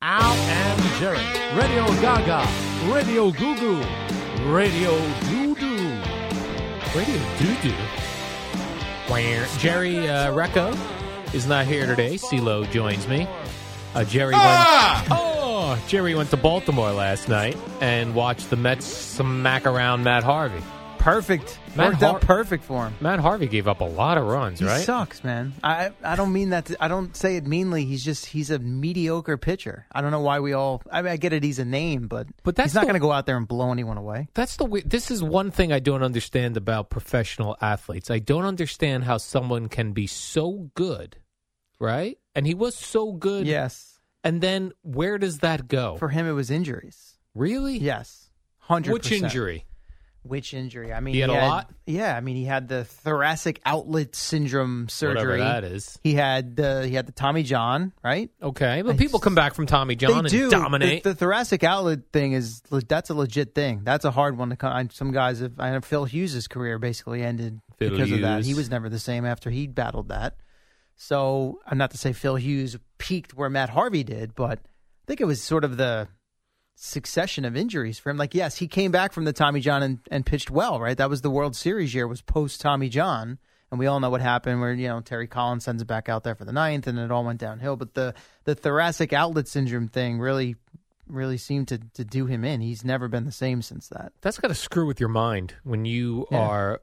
Al and Jerry. Radio Gaga. Radio Goo Goo. Radio Doo Doo. Radio Doo Doo. Where Jerry uh, Recco is not here today. CeeLo joins me. Uh, Jerry Ah! went. Oh, Jerry went to Baltimore last night and watched the Mets smack around Matt Harvey. Perfect. Matt Worked Har- out perfect for him. Matt Harvey gave up a lot of runs, He right? sucks, man. I I don't mean that. To, I don't say it meanly. He's just he's a mediocre pitcher. I don't know why we all. I mean, I get it. He's a name, but But that's he's not the- going to go out there and blow anyone away. That's the way. This is one thing I don't understand about professional athletes. I don't understand how someone can be so good, right? And he was so good. Yes. And then where does that go? For him, it was injuries. Really? Yes. Hundred. Which injury? Which injury? I mean, He had a lot? Yeah, I mean, he had the thoracic outlet syndrome surgery. Whatever that is. He had the he had the Tommy John, right? Okay, but people come back from Tommy John they do. dominate. The, the thoracic outlet thing is that's a legit thing. That's a hard one to come. I- Some guys have. I know Phil Hughes' career basically ended Phil because of that. He was never the same after he battled that. So I'm not to say Phil Hughes peaked where Matt Harvey did, but I think it was sort of the succession of injuries for him. Like, yes, he came back from the Tommy John and, and pitched well, right? That was the World Series year, was post Tommy John. And we all know what happened where, you know, Terry Collins sends it back out there for the ninth and it all went downhill. But the, the thoracic outlet syndrome thing really, really seemed to, to do him in. He's never been the same since that. That's got to screw with your mind when you Yeah. are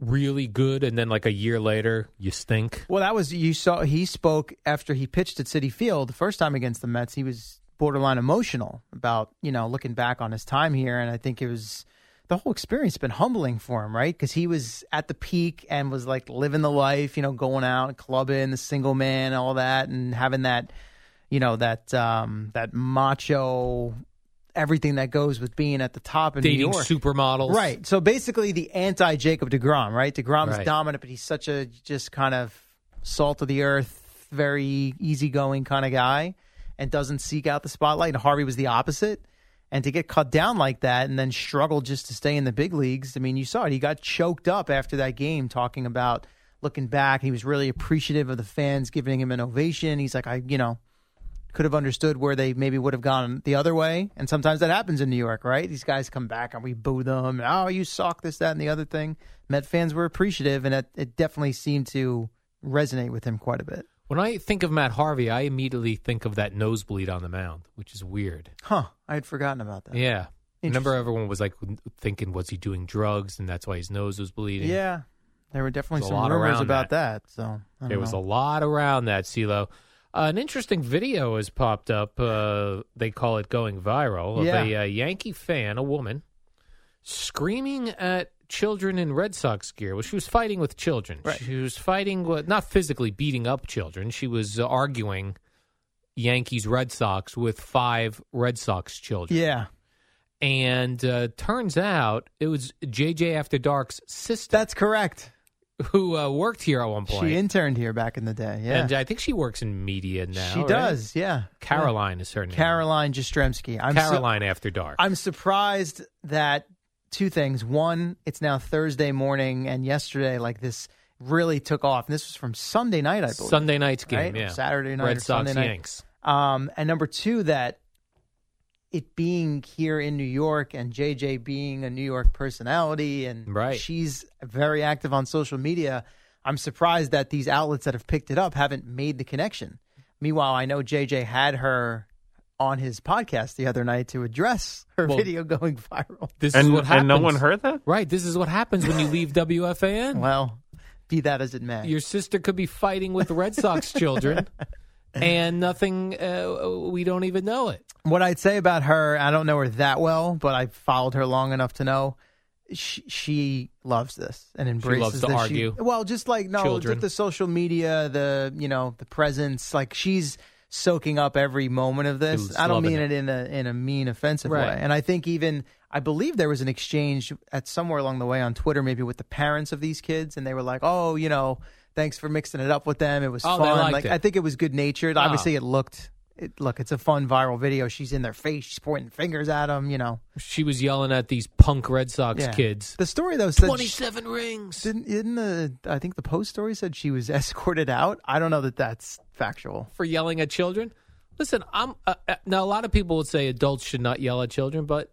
really good and then like a year later you stink. Well, that was you saw. He spoke after he pitched at Citi Field the first time against the Mets. He was borderline emotional about you know looking back on his time here, and I think it was the whole experience has been humbling for him, right? Because he was at the peak and was like living the life, you know, going out, clubbing, the single man, all that, and having that, you know, that um that macho. Everything that goes with being at the top in Dating New York, supermodels. right? So basically, the anti Jacob deGrom, right? deGrom's Right. dominant, but he's such a just kind of salt of the earth, very easygoing kind of guy, and doesn't seek out the spotlight. And Harvey was the opposite. And to get cut down like that and then struggle just to stay in the big leagues, I mean, you saw it. He got choked up after that game talking about looking back. He was really appreciative of the fans giving him an ovation. He's like, I, you know, could have understood where they maybe would have gone the other way. And sometimes that happens in New York, right? These guys come back and we boo them. Oh, you suck, this, that, and the other thing. Met fans were appreciative, and it, it definitely seemed to resonate with him quite a bit. When I think of Matt Harvey, I immediately think of that nosebleed on the mound, which is weird. Huh. I had forgotten about that. Yeah. Remember, everyone was like thinking, was he doing drugs, and that's why his nose was bleeding. Yeah. There were definitely There's a some rumors about that. So I don't There was a lot around that, CeeLo. Uh, an interesting video has popped up. Uh, they call it going viral of Yeah. a uh, Yankee fan, a woman, screaming at children in Red Sox gear. Well, she was fighting with children. Right. She was fighting, with, not physically beating up children. She was uh, arguing Yankees Red Sox with five Red Sox children. Yeah. And uh, turns out it was JJ After Dark's sister. That's correct. who uh, worked here at one point. She interned here back in the day. Yeah, And I think she works in media now. she right? does. Yeah, Caroline is her name. Caroline Jastrzemski. I'm Caroline After Dark. I'm surprised that two things. One, it's now Thursday morning, and yesterday, like this, really took off. And this was from Sunday night, I believe. Sunday night's game, right? yeah. Saturday night, Red or Sox Sunday night. Yanks. Um, and number two, that it being here in New York and JJ being a New York personality, and Right. she's very active on social media. I'm surprised that these outlets that have picked it up haven't made the connection. Meanwhile, I know JJ had her on his podcast the other night to address her Well, video going viral. This is what happens. and no one heard that? Right. This is what happens when you leave WFAN. Well, be that as it may. Your sister could be fighting with the Red Sox children, and nothing. Uh, we don't even know it. What I'd say about her, I don't know her that well, but I followed her long enough to know she, she loves this and embraces She loves to this. She- argue. well, just like no, Children. just the social media, the you know, the presence. Like she's soaking up every moment of this. I don't mean it. it. in a in a mean, offensive Right. way. And I think even I believe there was an exchange at somewhere along the way on Twitter, maybe with the parents of these kids, and they were like, "Oh, you know, thanks for mixing it up with them. It was Oh, fun." like it. I think it was good natured. Oh. Ah. Obviously, it looked. It, look, it's a fun viral video. She's in their face. She's pointing fingers at them. You know, She was yelling at these punk Red Sox Yeah. kids. The story though said Twenty-seven rings. Didn't, didn't the I think the post story said she was escorted out. I don't know that that's factual. for yelling at children. Listen, I'm uh, uh, now. A lot of people would say adults should not yell at children, but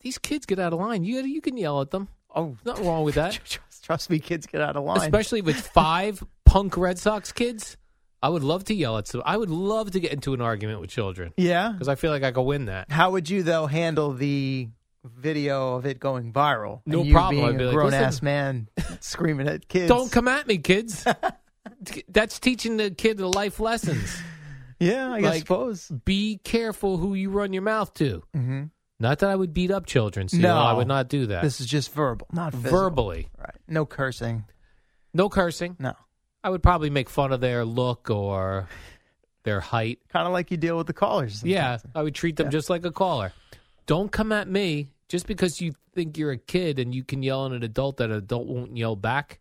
these kids get out of line. You you can yell at them. Oh, nothing wrong with that. trust, trust me, kids get out of line. Especially with five punk Red Sox kids. I would love to yell at some. I would love to get into an argument with children. Yeah, because I feel like I could win that. How would you though handle the video of it going viral? No and you problem. Being I'd be a like, grown ass "Listen." man screaming at kids. Don't come at me, kids. That's teaching the kid the life lessons. Yeah, I guess Like, suppose. Be careful who you run your mouth to. Mm-hmm. Not that I would beat up children. See, No. I would not do that. This is just verbal, not physical. verbally. Right. No cursing. No cursing. No. I would probably make fun of their look or their height. Kind of like you deal with the callers. Yeah, I would treat them just like a caller. Don't come at me just because you think you're a kid and you can yell at an adult that an adult won't yell back.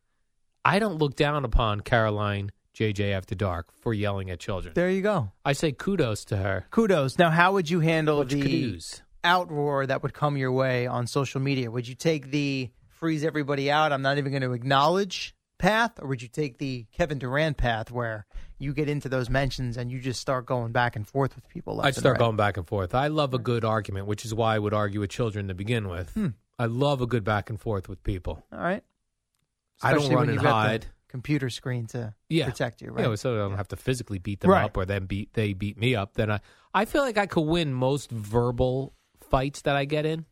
I don't look down upon Caroline JJ After Dark for yelling at children. There you go. I say kudos to her. Kudos. Now, how would you handle Much the kudos. outroar that would come your way on social media? Would you take the freeze everybody out, I'm not even going to acknowledge path, or would you take the Kevin Durant path where you get into those mentions and you just start going back and forth with people? I'd start right? going back and forth. I love a good argument, which is why I would argue with children to begin with. Hmm. I love a good back and forth with people. All right. I don't Especially run and you've got the hide. computer screen to yeah. protect you, right? Yeah, so I don't have to physically beat them Right. up or then beat they beat me up. Then I I feel like I could win most verbal fights that I get in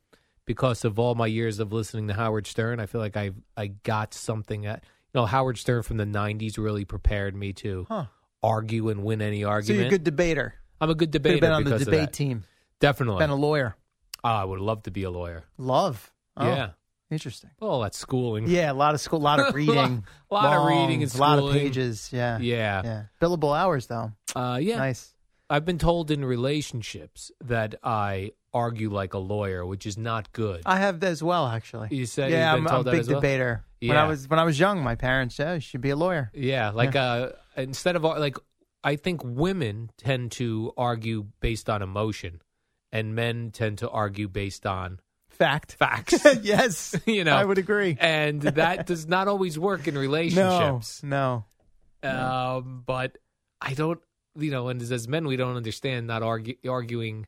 because of all my years of listening to Howard Stern. I feel like I I got something that know Howard Stern from the '90s really prepared me to Huh. argue and win any argument. So argument. you're a good debater. I'm a good Could debater have been on the because of debate that. team. Definitely Been a lawyer. Oh, I would love to be a lawyer. Love. Oh, Yeah. Interesting. Well, that's schooling. Yeah, a lot of school, a lot of reading, A lot of reading and a lot of schooling. pages. Yeah, Yeah. yeah. Billable hours though. Uh, yeah. Nice. I've been told in relationships that I argue like a lawyer, which is not good. I have as well, actually. You said yeah, you've been I'm, I'm a big as well? debater. When I was when I was young, my parents said you should be a lawyer. Yeah, like uh, instead of like, I think women tend to argue based on emotion, and men tend to argue based on Fact. facts. yes, you know, I would agree. and that does not always work in relationships. No, no. Um, but I don't, you know, and as men, we don't understand not argue, arguing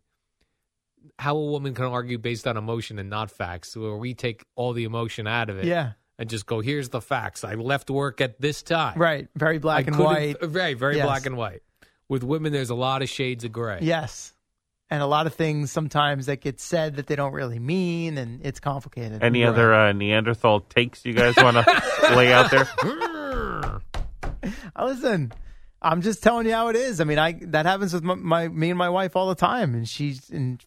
how a woman can argue based on emotion and not facts, where we take all the emotion out of it. Yeah. And just go, here's the facts. I left work at this time. Right. Very black I and white. Right, very Yes. black and white. With women, there's a lot of shades of gray. Yes. And a lot of things sometimes that get said that they don't really mean, and it's complicated. Any Right. other uh, Neanderthal takes you guys want to lay out there? Uh, Listen, I'm just telling you how it is. I mean, I that happens with my, my me and my wife all the time, and she's and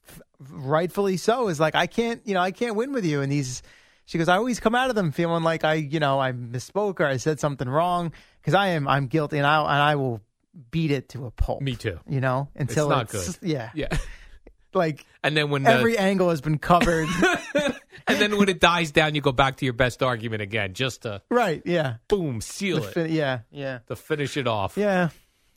rightfully so. Is like I can't, you know, I can't win with you. And these, she goes, I always come out of them feeling like I, you know, I misspoke or I said something wrong because I am I'm guilty, and I and I will beat it to a pulp. Me too. You know, until it's not it's- good. Yeah, Yeah. like And then when the- every angle has been covered, and then when it dies down, you go back to your best argument again, just to Right. Yeah. boom seal The it fin- yeah. Yeah. to finish it off. Yeah.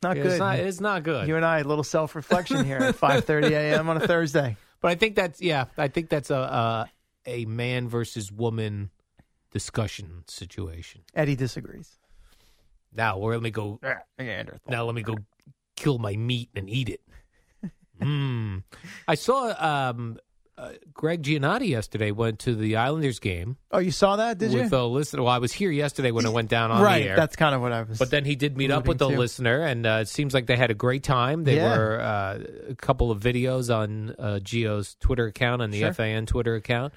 Not It's good. not- it's not good. You and I, a little self reflection here at 5:30 a.m. on a Thursday. But I think that's yeah, I think that's a a, a man versus woman discussion situation. Eddie disagrees. Now, or let me go. Now let me go kill my meat and eat it. mm. I saw um, uh, Greg Giannotti yesterday went to the Islanders game Oh, you saw that? Did with you? a listener. Well, I was here yesterday when it went down on right. the air. That's kind of what I was. But then he did meet up with the to. listener, and uh, it seems like they had a great time. They Yeah. were uh, a couple of videos on uh, Gio's Twitter account and the Sure. FAN Twitter account.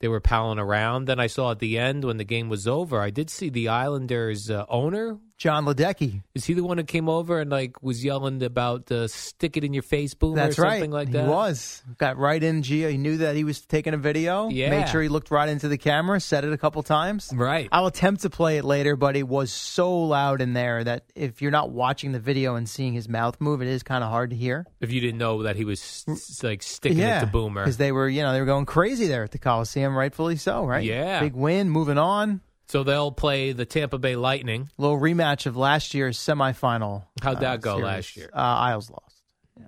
They were palling around. Then I saw at the end when the game was over, I did see the Islanders uh, owner. Jon Ledecky. Is he the one who came over and like was yelling about "stick it in your face, boomer" That's or right. something like he that? was got right in. Gio. He knew that he was taking a video. Yeah. Made sure he looked right into the camera. Said it a couple times. Right. I'll attempt to play it later, but it was so loud in there that if you're not watching the video and seeing his mouth move, it is kind of hard to hear. If you didn't know that he was like sticking yeah, it to Boomer, because they were, you know, they were going crazy there at the Coliseum, rightfully so. Right. Yeah. Big win. Moving on. So they'll play the Tampa Bay Lightning. little rematch of last year's semifinal. How'd uh, that go series. last year? Uh, Isles lost. Yeah.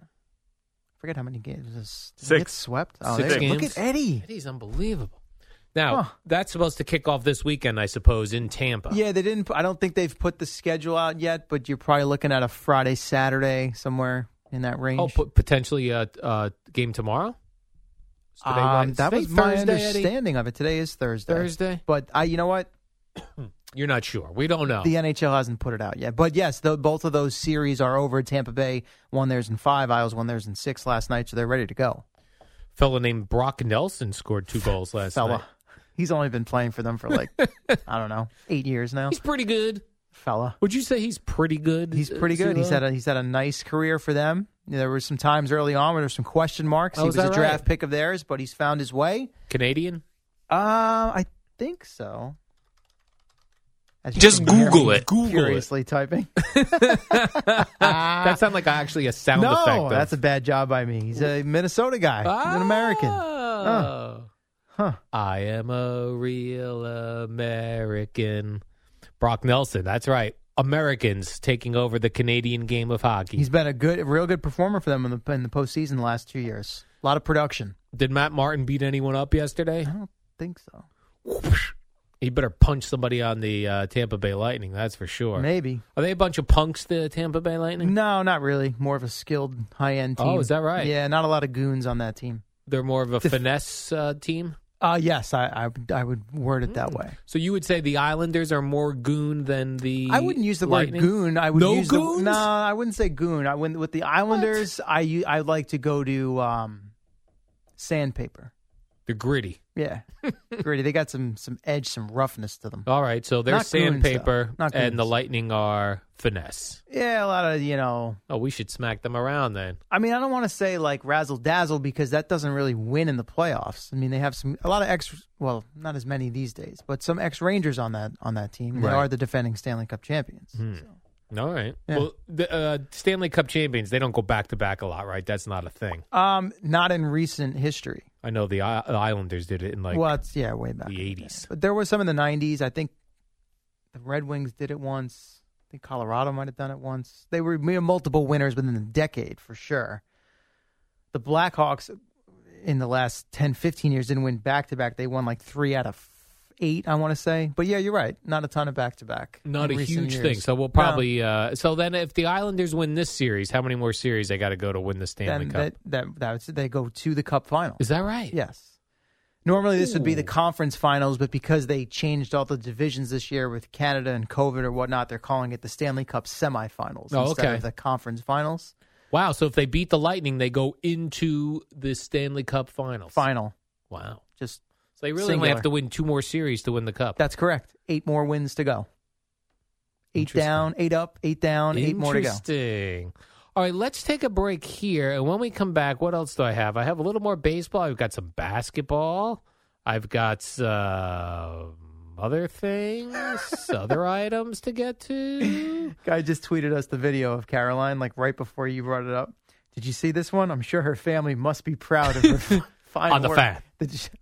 Forget how many games. Did they Six. Get swept. Oh, Six there- Look at Eddie. Eddie's unbelievable. Now Huh. that's supposed to kick off this weekend, I suppose, in Tampa. Yeah, they didn't. I don't think they've put the schedule out yet, but you're probably looking at a Friday, Saturday, somewhere in that range. Oh, p- potentially a uh, game tomorrow. Today Um, that today was my Thursday, Eddie? understanding of it. Today is Thursday. Thursday? but I, you know what? You're not sure. We don't know. The NHL hasn't put it out yet. But yes, the, both of those series are over. Tampa Bay won theirs in five. Isles won theirs in six last night, so they're ready to go. Fella named Brock Nelson scored two goals last Fella, night. he's only been playing for them for like I don't know eight years now. He's pretty good. Fella. Would you say he's pretty good? He's pretty good. He's had a he's had a nice career for them. There were some times early on where there were some question marks. Oh, he was a that draft right? pick of theirs, but he's found his way. Canadian. Uh, I think so. As Just Google it. Google it. Typing. that sounded like actually a sound no, effect. of- that's a bad job by me. He's a Minnesota guy. He's an American. Oh. Huh. I am a real American. Brock Nelson. That's right. Americans taking over the Canadian game of hockey. He's been a good, a real good performer for them in the in the postseason the last two years. A lot of production. Did Matt Martin beat anyone up yesterday? I don't think so. He better punch somebody on the uh, Tampa Bay Lightning. That's for sure. Maybe. Are they a bunch of punks? The Tampa Bay Lightning. No, not really. More of a skilled, high end team. Oh, is that right? Yeah, not a lot of goons on that team. They're more of a finesse uh, team. Uh yes, I, I would I would word it Hmm. that way. So you would say the Islanders are more goon than the. I wouldn't use the Lightning? word goon. I would no use goons. The, no, I wouldn't say goon. I wouldn't with the Islanders. I I like to go to um, sandpaper. They're gritty. Yeah, gritty. They got some some edge, some roughness to them. All right, so they're Not goons, sandpaper, though. Not and the. Lightning are finesse. Yeah, a lot of you know. Oh, we should smack them around then. I mean, I don't want to say like razzle dazzle because that doesn't really win in the playoffs. I mean, they have some a lot of ex. Well, not as many these days, but some ex Rangers on that on that team. They Right. are the defending Stanley Cup champions. Hmm. All right. Yeah. Well, the uh, Stanley Cup champions, they don't go back to back a lot, right? That's not a thing. Um, not in recent history. I know the, I- the Islanders did it in like well, it's yeah, way back. the 80s. But there was some in the '90s. I think the Red Wings did it once. I think Colorado might have done it once. They were we multiple winners within a decade for sure. The Blackhawks in the last 10, 15 years didn't win back to back. They won like three out of eight, I want to say. But yeah, you're right. Not a ton of back to back. Not a huge years. thing. So we'll No. probably. Uh, so then, if the Islanders win this series, how many more series they got to go to win the Stanley then Cup? that, that that's they go to the Cup final. Is that right? Yes. Normally, this would be the conference finals, but because they changed all the divisions this year with Canada and COVID or whatnot, they're calling it the Stanley Cup semifinals Oh, instead okay. of the conference finals. Wow. So if they beat the Lightning, they go into the Stanley Cup Finals. Final. Wow. Just So they really only have to win two more series to win the cup. that's correct. Eight more wins to go. Eight down, eight up, eight down, eight more to go. Interesting. All right, let's take a break here. And when we come back, what else do I have? I have a little more baseball. I've got some basketball. I've got some other things, other items to get to. Guy just tweeted us the video of Caroline, like right before you brought it up. Did you see this one? I'm sure her family must be proud of her Fine on the fan.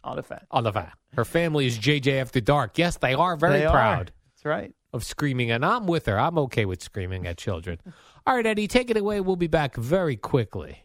On the fan. On the fan. Her family is JJ After Dark. Yes, they are very They are. proud That's right. of screaming, and I'm with her. I'm okay with screaming at children. All right, Eddie, take it away. We'll be back very quickly.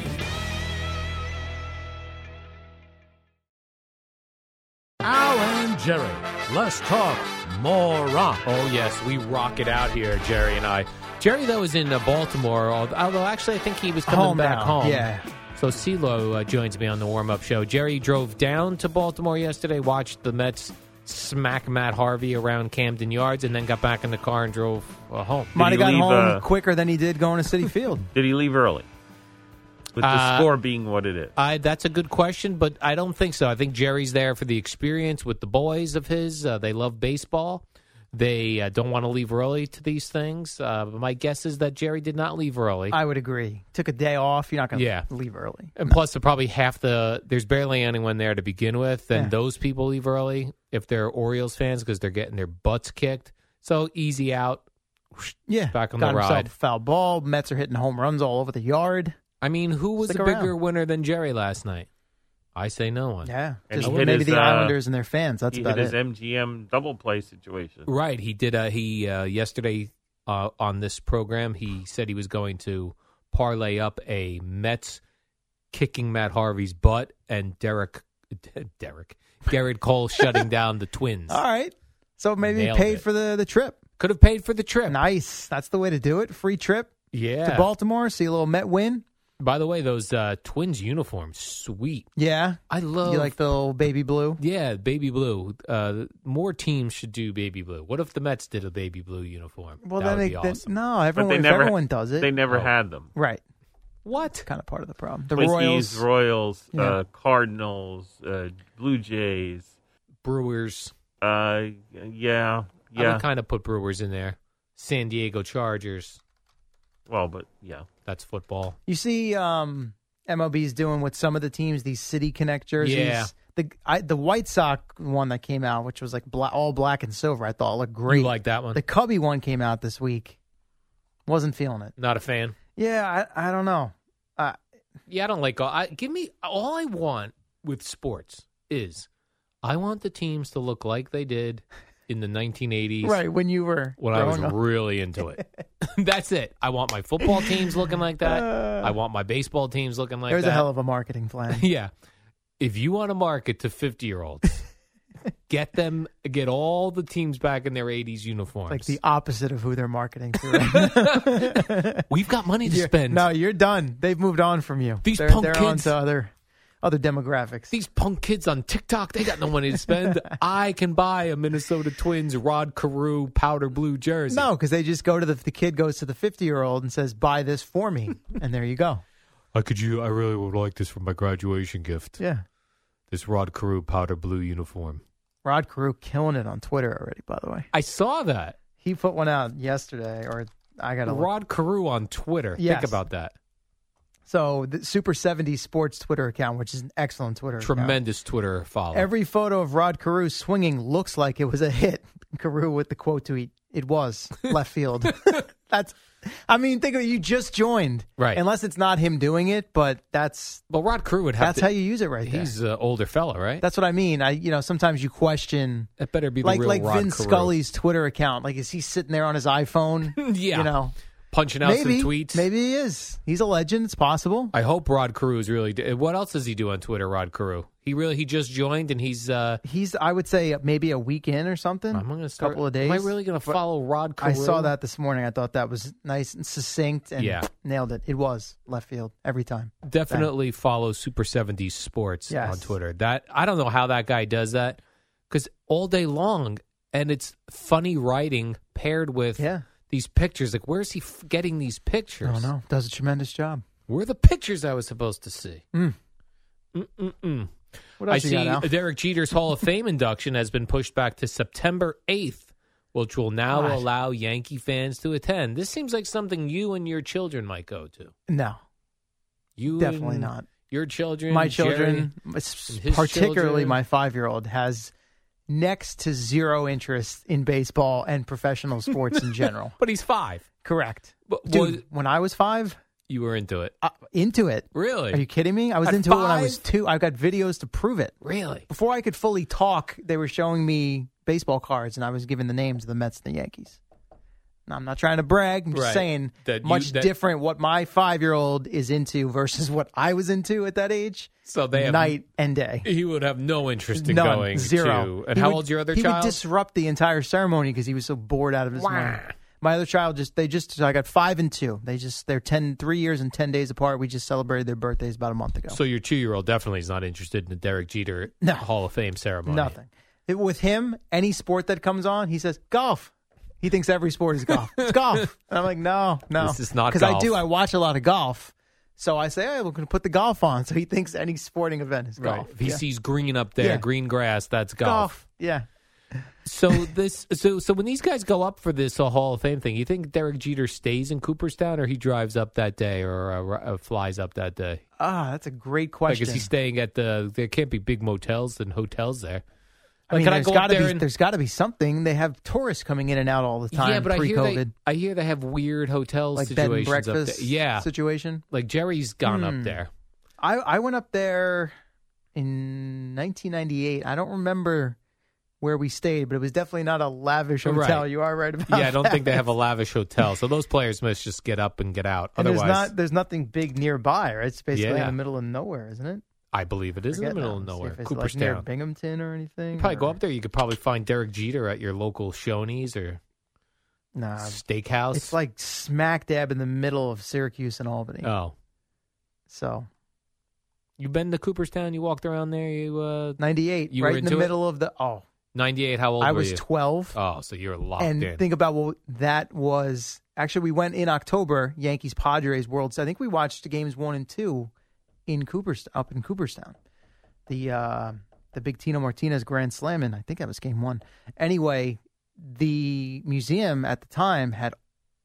Jerry, let's talk more rock. Oh, yes, we rock it out here, Jerry and I. Jerry, though, is in uh, Baltimore, although actually I think he was coming Home back now, home. yeah. So CeeLo uh, joins me on the warm up show. Jerry drove down to Baltimore yesterday, watched the Mets smack Matt Harvey around Camden Yards, and then got back in the car and drove uh, home. Might have got leave, home uh, quicker than he did going to Citi Field. Did he leave early? With the Uh, score being what it is. I, that's a good question, but I don't think so. I think Jerry's there for the experience with the boys of his. Uh, they love baseball. They uh, don't want to leave early to these things. Uh, but my guess is that Jerry did not leave early. I would agree. Took a day off. You're not going to Yeah. leave early. And plus, they're probably half the there's barely anyone there to begin with, and Yeah. those people leave early if they're Orioles fans because they're getting their butts kicked. So easy out. Yeah, back on got the himself ride. foul ball. Mets are hitting home runs all over the yard. I mean, who was Stick a bigger around. winner than Jerry last night? I say no one. Yeah, And just he hit maybe his, the uh, Islanders and their fans. That's he about hit his it. MGM double play situation. Right. He did. Uh, he uh, yesterday uh, on this program, he said he was going to parlay up a Mets kicking Matt Harvey's butt and Derek, Derek, Gerrit Cole shutting down the Twins. All right, so maybe he Nailed paid it. for the the trip. Could have paid for the trip. Nice. That's the way to do it. Free trip Yeah. to Baltimore. See a little Met win. By the way, those uh, Twins uniforms, sweet. Yeah, I love. you like the little baby blue. Yeah, baby blue. Uh, more teams should do baby blue. What if the Mets did a baby blue uniform? Well, that then would they, be then- awesome. no, But everyone they if never everyone does it. They never Oh. had them. right. What? Kind of part of the problem. The Twinkies, Royals. Royals, Yeah. uh, Cardinals, uh, Blue Jays. Brewers. Uh, yeah, I yeah. would kind of put Brewers in there. San Diego Chargers. Well, but yeah. That's football. You see, um, MLB's doing with some of the teams these City Connect jerseys. Yeah. The I, the White Sox one that came out, which was like bla- all black and silver, I thought looked great. You like that one? The Cubby one came out this week. Wasn't feeling it. Not a fan. Yeah, I, I don't know. Uh, Yeah, I don't like all. I, give me all I want with sports is I want the teams to look like they did in the 1980s. right when you were When I was up. really into it. That's it. I want my football teams looking like that. Uh. I want my baseball teams looking like There's that. a hell of a marketing plan. yeah. If you want to market to 50 year olds, get them, get all the teams back in their 80s uniforms. like the opposite of who they're marketing to. Right? We've got money to You're- spend. No, you're done. They've moved on from you. These they're, punk they're on to other other demographics. These punk kids on TikTok, they got no money to spend. I can buy a Minnesota Twins Rod Carew powder blue jersey. No, because they just go to the the kid goes to the 50 year old and says, "Buy this for me," and there you go. I could you I really would like this for my graduation gift. Yeah, This Rod Carew powder blue uniform. Rod Carew killing it on Twitter already. By the way, I saw that. he put one out yesterday, or I got to look. Rod Carew on Twitter. Yes. Think about that. So the Super 70 Sports Twitter account, which is an excellent Twitter account. Tremendous Twitter follow. Every photo of Rod Carew swinging looks like it was a hit. Carew with the quote tweet, "It was left field." that's, I mean, think of it. You just joined, Right. Unless it's not him doing it, but that's well, Rod Carew would have that's to- how you use it right there. He's an older fella, right? That's what I mean. I, you know, sometimes you question. That better be like like Rod Vince Carew. Scully's Twitter account. Like, is he sitting there on his iPhone? Yeah. you know, punching out maybe some tweets. maybe he is. He's a legend. It's possible. I hope Rod Carew is really. What else does he do on Twitter? Rod Carew. He really he just joined and he's. uh He's, I would say, maybe a week in or something. I'm to start. A couple of days. Am I really going to But follow Rod Carew? I saw that this morning. I thought that was nice and succinct and Yeah. nailed it. It was left field every time. Definitely follow Super 70s Sports Yes. on Twitter. That I don't know how that guy does that because all day long, and it's funny writing paired with Yeah. These pictures. Like, where's he f- getting these pictures? I don't know. Does a tremendous job. Where are the pictures I was supposed to see? Mm. Mm-mm-mm. What I you see got, Al? Derek Jeter's Hall of Fame induction has been pushed back to September 8th, which will now Gosh. allow Yankee fans to attend. This seems like something you and your children might go to. No, You definitely not. Your children, My children, his particularly children. my five year old, has next to zero interest in baseball and professional sports in general. But he's five. Correct. But Dude, was- when I was five, You were into it. uh, into it. Really? Are you kidding me? I was At into it when I was two. I've got videos to prove it. Really? Before I could fully talk, they were showing me baseball cards, and I was given the names of the Mets and the Yankees. I'm not trying to brag. I'm just Right. saying That you- much that- different what my five year old is into versus what I was into at that age. So they have night and day. He would have no interest in None, going zero. to. And He how would- old's your other he child? would disrupt the entire ceremony because he was so bored out of his Wah. mind. My other child just they just I got five and two. They just they're ten three years and ten days apart. We just celebrated their birthdays about a month ago. so your two-year-old definitely is not interested in the Derek Jeter No. Hall of Fame ceremony. Nothing. It- with him, any sport that comes on, he says golf. He thinks every sport is golf. It's golf. And I'm like, no, no, This is not because I golf. do. I watch a lot of golf, so I say, hey, we're going to put the golf on. So he thinks any sporting event is golf. If he Yeah. sees green up there, Yeah. green grass, that's golf. golf, yeah. So this, so so when these guys go up for this uh, Hall of Fame thing, you think Derek Jeter stays in Cooperstown, or he drives up that day, or uh, uh, flies up that day? Ah, that's a great Like, question. is he staying at the? There can't be big motels and hotels there. I mean, go got to be and- there's got to be something. They have tourists coming in and out all the time. yeah, but I hear they, I hear they have weird hotel like bed and breakfast. there. Yeah, situation. like Jerry's gone Hmm. up there. I I went up there in 1998. I don't remember where we stayed, but it was definitely not a lavish hotel. Right. You are right about that. Yeah, I don't think they have a lavish hotel, so those players must just get up and get out. And Otherwise, there's not there's nothing big nearby. Right? It's basically Yeah. in the middle of nowhere, isn't it? I believe it is in the middle of See nowhere, if it's like near Cooperstown. Binghamton or anything. You probably go up there. You could probably find Derek Jeter at your local Shoney's or Nah, steakhouse. it's like smack dab in the middle of Syracuse and Albany. oh, So you've been to Cooperstown? You walked around there. You uh, 98, You were right in the it? middle of the oh. ninety eight. How old I was you? 12. Oh, so you're locked and in. think about what that was actually we went in October, Yankees Padres World. So I think we watched games one and two in Cooperstown, up in Cooperstown. The uh, the big Tino Martinez Grand Slam, and I think that was game one. Anyway, the museum at the time had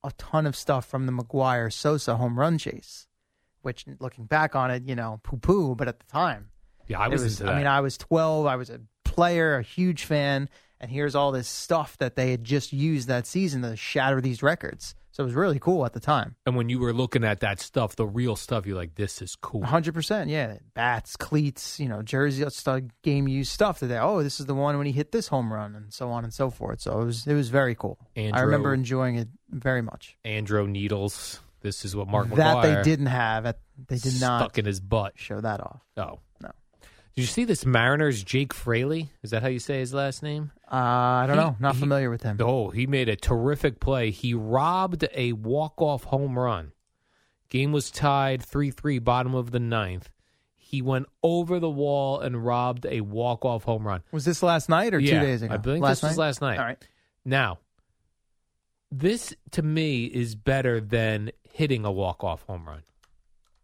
a ton of stuff from the McGwire Sosa home run chase, which looking back on it, you know, poo poo, but at the time, yeah, I it was, into that. I mean, I was 12. I was a player, a huge fan, and here's all this stuff that they had just used that season to shatter these records. So it was really cool at the time. and when you were looking at that stuff, the real stuff, you're like, this is cool. 100%. Yeah. Bats, cleats, you know, jersey, stuff, game used stuff that they, oh, this is the one when he hit this home run and so on and so forth. So it was, it was very cool. I remember enjoying it very much. Andro needles. This is what Mark that they didn't have. At, they did not stuck in his butt. show that off. Oh No. Did you see this Mariners Jake Fraley? Is that how you say his last name? Uh, I don't He- know. Not he- familiar with him. Oh, he made a terrific play. He robbed a walk-off home run. Game was tied 3-3 bottom of the ninth. He went over the wall and robbed a walk-off home run. Was this last night or Yeah, two days ago? I think last this was last night. All right. Now, this to me is better than hitting a walk-off home run.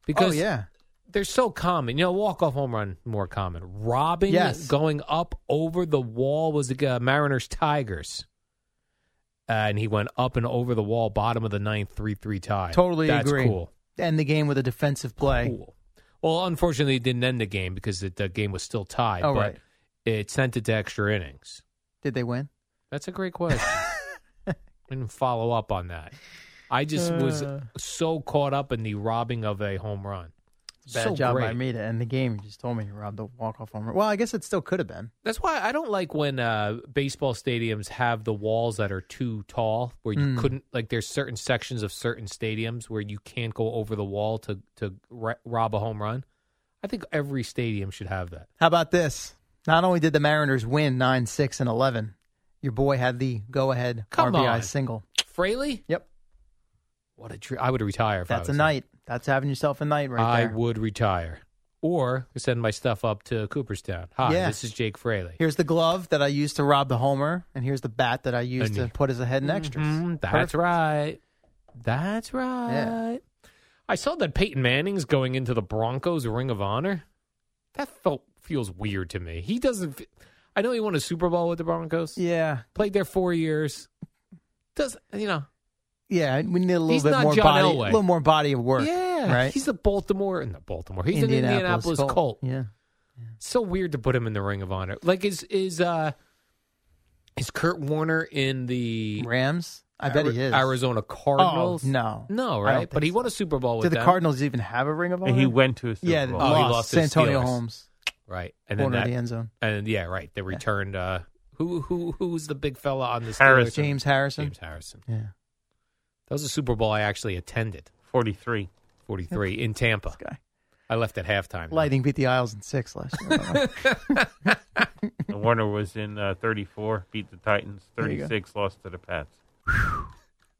Because oh, yeah. They're so common. You know, walk off home run more common. Robbing, Yes. going up over the wall was the uh, Mariners Tigers, and he went up and over the wall, bottom of the ninth, three three tie. Totally That's agree. cool. End the game with a defensive play. Cool. Well, unfortunately, it didn't end the game because it, the game was still tied. Oh, but right. it sent it to extra innings. Did they win? That's a great question. I didn't follow up on that. I just was Uh. so caught up in the robbing of a home run. Bad so job great. by me to end the game. You just told me you robbed the walk off home run. Well, I guess it still could have been. That's why I don't like when uh, baseball stadiums have the walls that are too tall, where you Mm. couldn't like. There's certain sections of certain stadiums where you can't go over the wall to to ro- rob a home run. I think every stadium should have that. How about this? Not only did the Mariners win 9 6 and 11, your boy had the go ahead Come RBI on. single. Fraley, Yep. what a tr- I would retire. If I That's a night. That's having yourself a night right I there. would retire, or send my stuff up to Cooperstown. Hi, Yeah. this is Jake Fraley. Here's the glove that I used to rob the homer, and here's the bat that I used to put as a head and extras. Mhm, that's Perfect. right. That's right. I saw that Peyton Manning's going into the Broncos Ring of Honor. That felt feels weird to me. He doesn't. fe- I know he won a Super Bowl with the Broncos. Yeah, played there four years. Does you know? Yeah. We need a little He's bit not more John body, Elway. a little more body of work. Yeah, right. He's a Baltimore, not Baltimore. He's Indianapolis an Indianapolis Colt. Colt. Yeah. So weird to put him in the Ring of Honor. Like is is uh is Kurt Warner in the Rams? I bet he is. Arizona Cardinals. Oh, no. no, right? But think he won a Super Bowl with Do the them. Cardinals even have a ring of honor? And He went to a Super yeah, Bowl. they Oh, he lost. lost to the Santonio Steelers. Holmes. right? And then Corner of that, the end zone. And yeah, right. They returned. Uh, who who who was the big fella on the Steelers? Harrison. James Harrison. James Harrison. Yeah. That was a Super Bowl I actually attended. 43. 43 in Tampa. guy. I left at halftime. Lightning beat the Isles in six last year. And Warner was in uh, 34, beat the Titans. There you go. 36, lost to the Pats.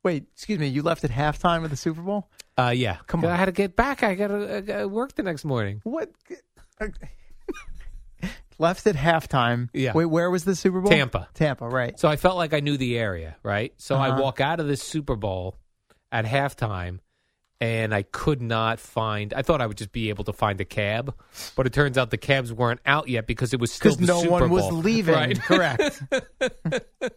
Wait, excuse me. You left at halftime of the Super Bowl? Uh, yeah. Come on. I had to get back. I got to uh, work the next morning. What? left at halftime. Yeah. Wait, where was the Super Bowl? Tampa. Tampa, right. So I felt like I knew the area, right? So I Uh-huh. walk out of this Super Bowl at halftime and I could not find I thought I would just be able to find a cab, but it turns out the cabs weren't out yet because it was still Because the no Super one was Bowl. leaving. Right. Correct. so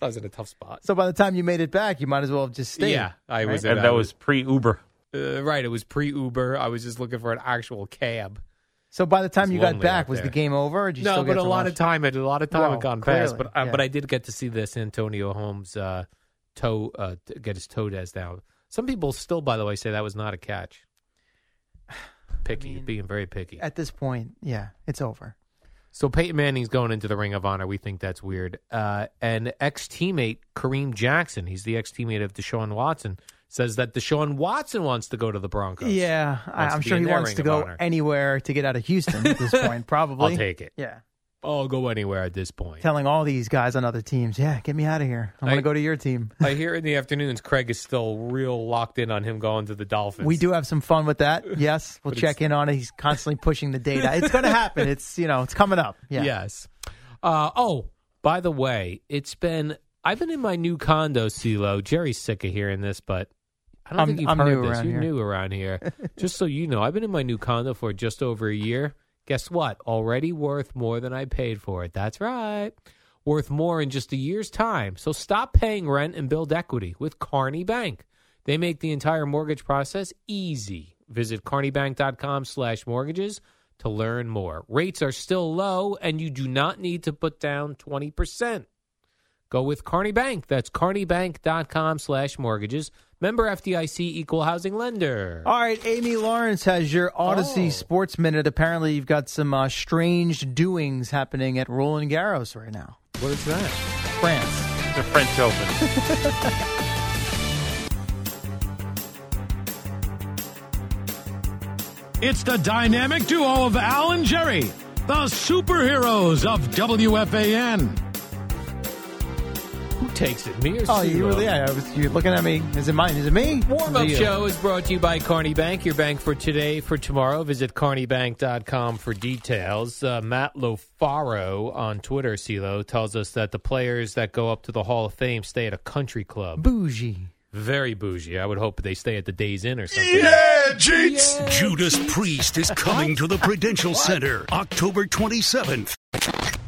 I was in a tough spot. so by the time you made it back, you might as well have just stayed. Yeah, I was And that was pre Uber. uh, right. It was pre Uber. I was just looking for an actual cab. So by the time It's you got lonely back, out was the there. game over? Or did you no, still but get a to lot watch? of time had a lot of time Well, had gone past. clearly, But uh, yeah. but I did get to see this Antonio Holmes uh, toe uh, get his toe des down. Some people still, by the way, say that was not a catch. Picky, being very picky. At this point, yeah, it's over. So Peyton Manning's going into the Ring of Honor. We think that's weird. Uh, and ex teammate Kareem Jackson, he's the ex teammate of Deshaun Watson, says that Deshaun Watson wants to go to the Broncos. Yeah, I, Wants I'm sure he wants Ring to go Honor. anywhere to get out of Houston at this point. Probably. I'll take it. Yeah. I'll go anywhere at this point. Telling all these guys on other teams, yeah, get me out of here. I'm going to go to your team. I hear in the afternoons Craig is still real locked in on him going to the Dolphins. We do have some fun with that. Yes, we'll check in on it. He's constantly pushing the data. It's going to happen. It's you know, it's coming up. Yeah. Yes. Uh, oh, by the way, it's been I've been in my new condo, CeeLo. Jerry's sick of hearing this, but I don't I'm- think you've I'm heard this. You're here. new around here. just so you know, I've been in my new condo for just over a year. Guess what? Already worth more than I paid for it. That's right. Worth more in just a year's time. So stop paying rent and build equity with Kearny Bank. They make the entire mortgage process easy. Visit kearnybank.com slash mortgages to learn more. Rates are still low, and you do not need to put down 20%. Go with Kearny Bank. That's kearnybank.com slash mortgages. Member FDIC equal housing lender. All right, Amy Lawrence has your Audacy Oh. Sports Minute. Apparently, you've got some uh, strange doings happening at Roland Garros right now. What is that? France. The French Open. It's the dynamic duo of Al and Jerry, the superheroes of WFAN. Who takes it? Me or Oh, you CeeLo? really? Yeah, I was, you're looking at me. Is it mine? Is it me? Warm Up? Show is brought to you by Kearny Bank, your bank for today, for tomorrow. Visit kearnybank.com for details. Uh, Matt Lofaro on Twitter, CeeLo, tells us that the players that go up to the Hall of Fame stay at a country club. Bougie. Very bougie. I would hope they stay at the Days Inn or something. Yeah, Jeets! Judas Priest is coming to the Prudential Center October 27th.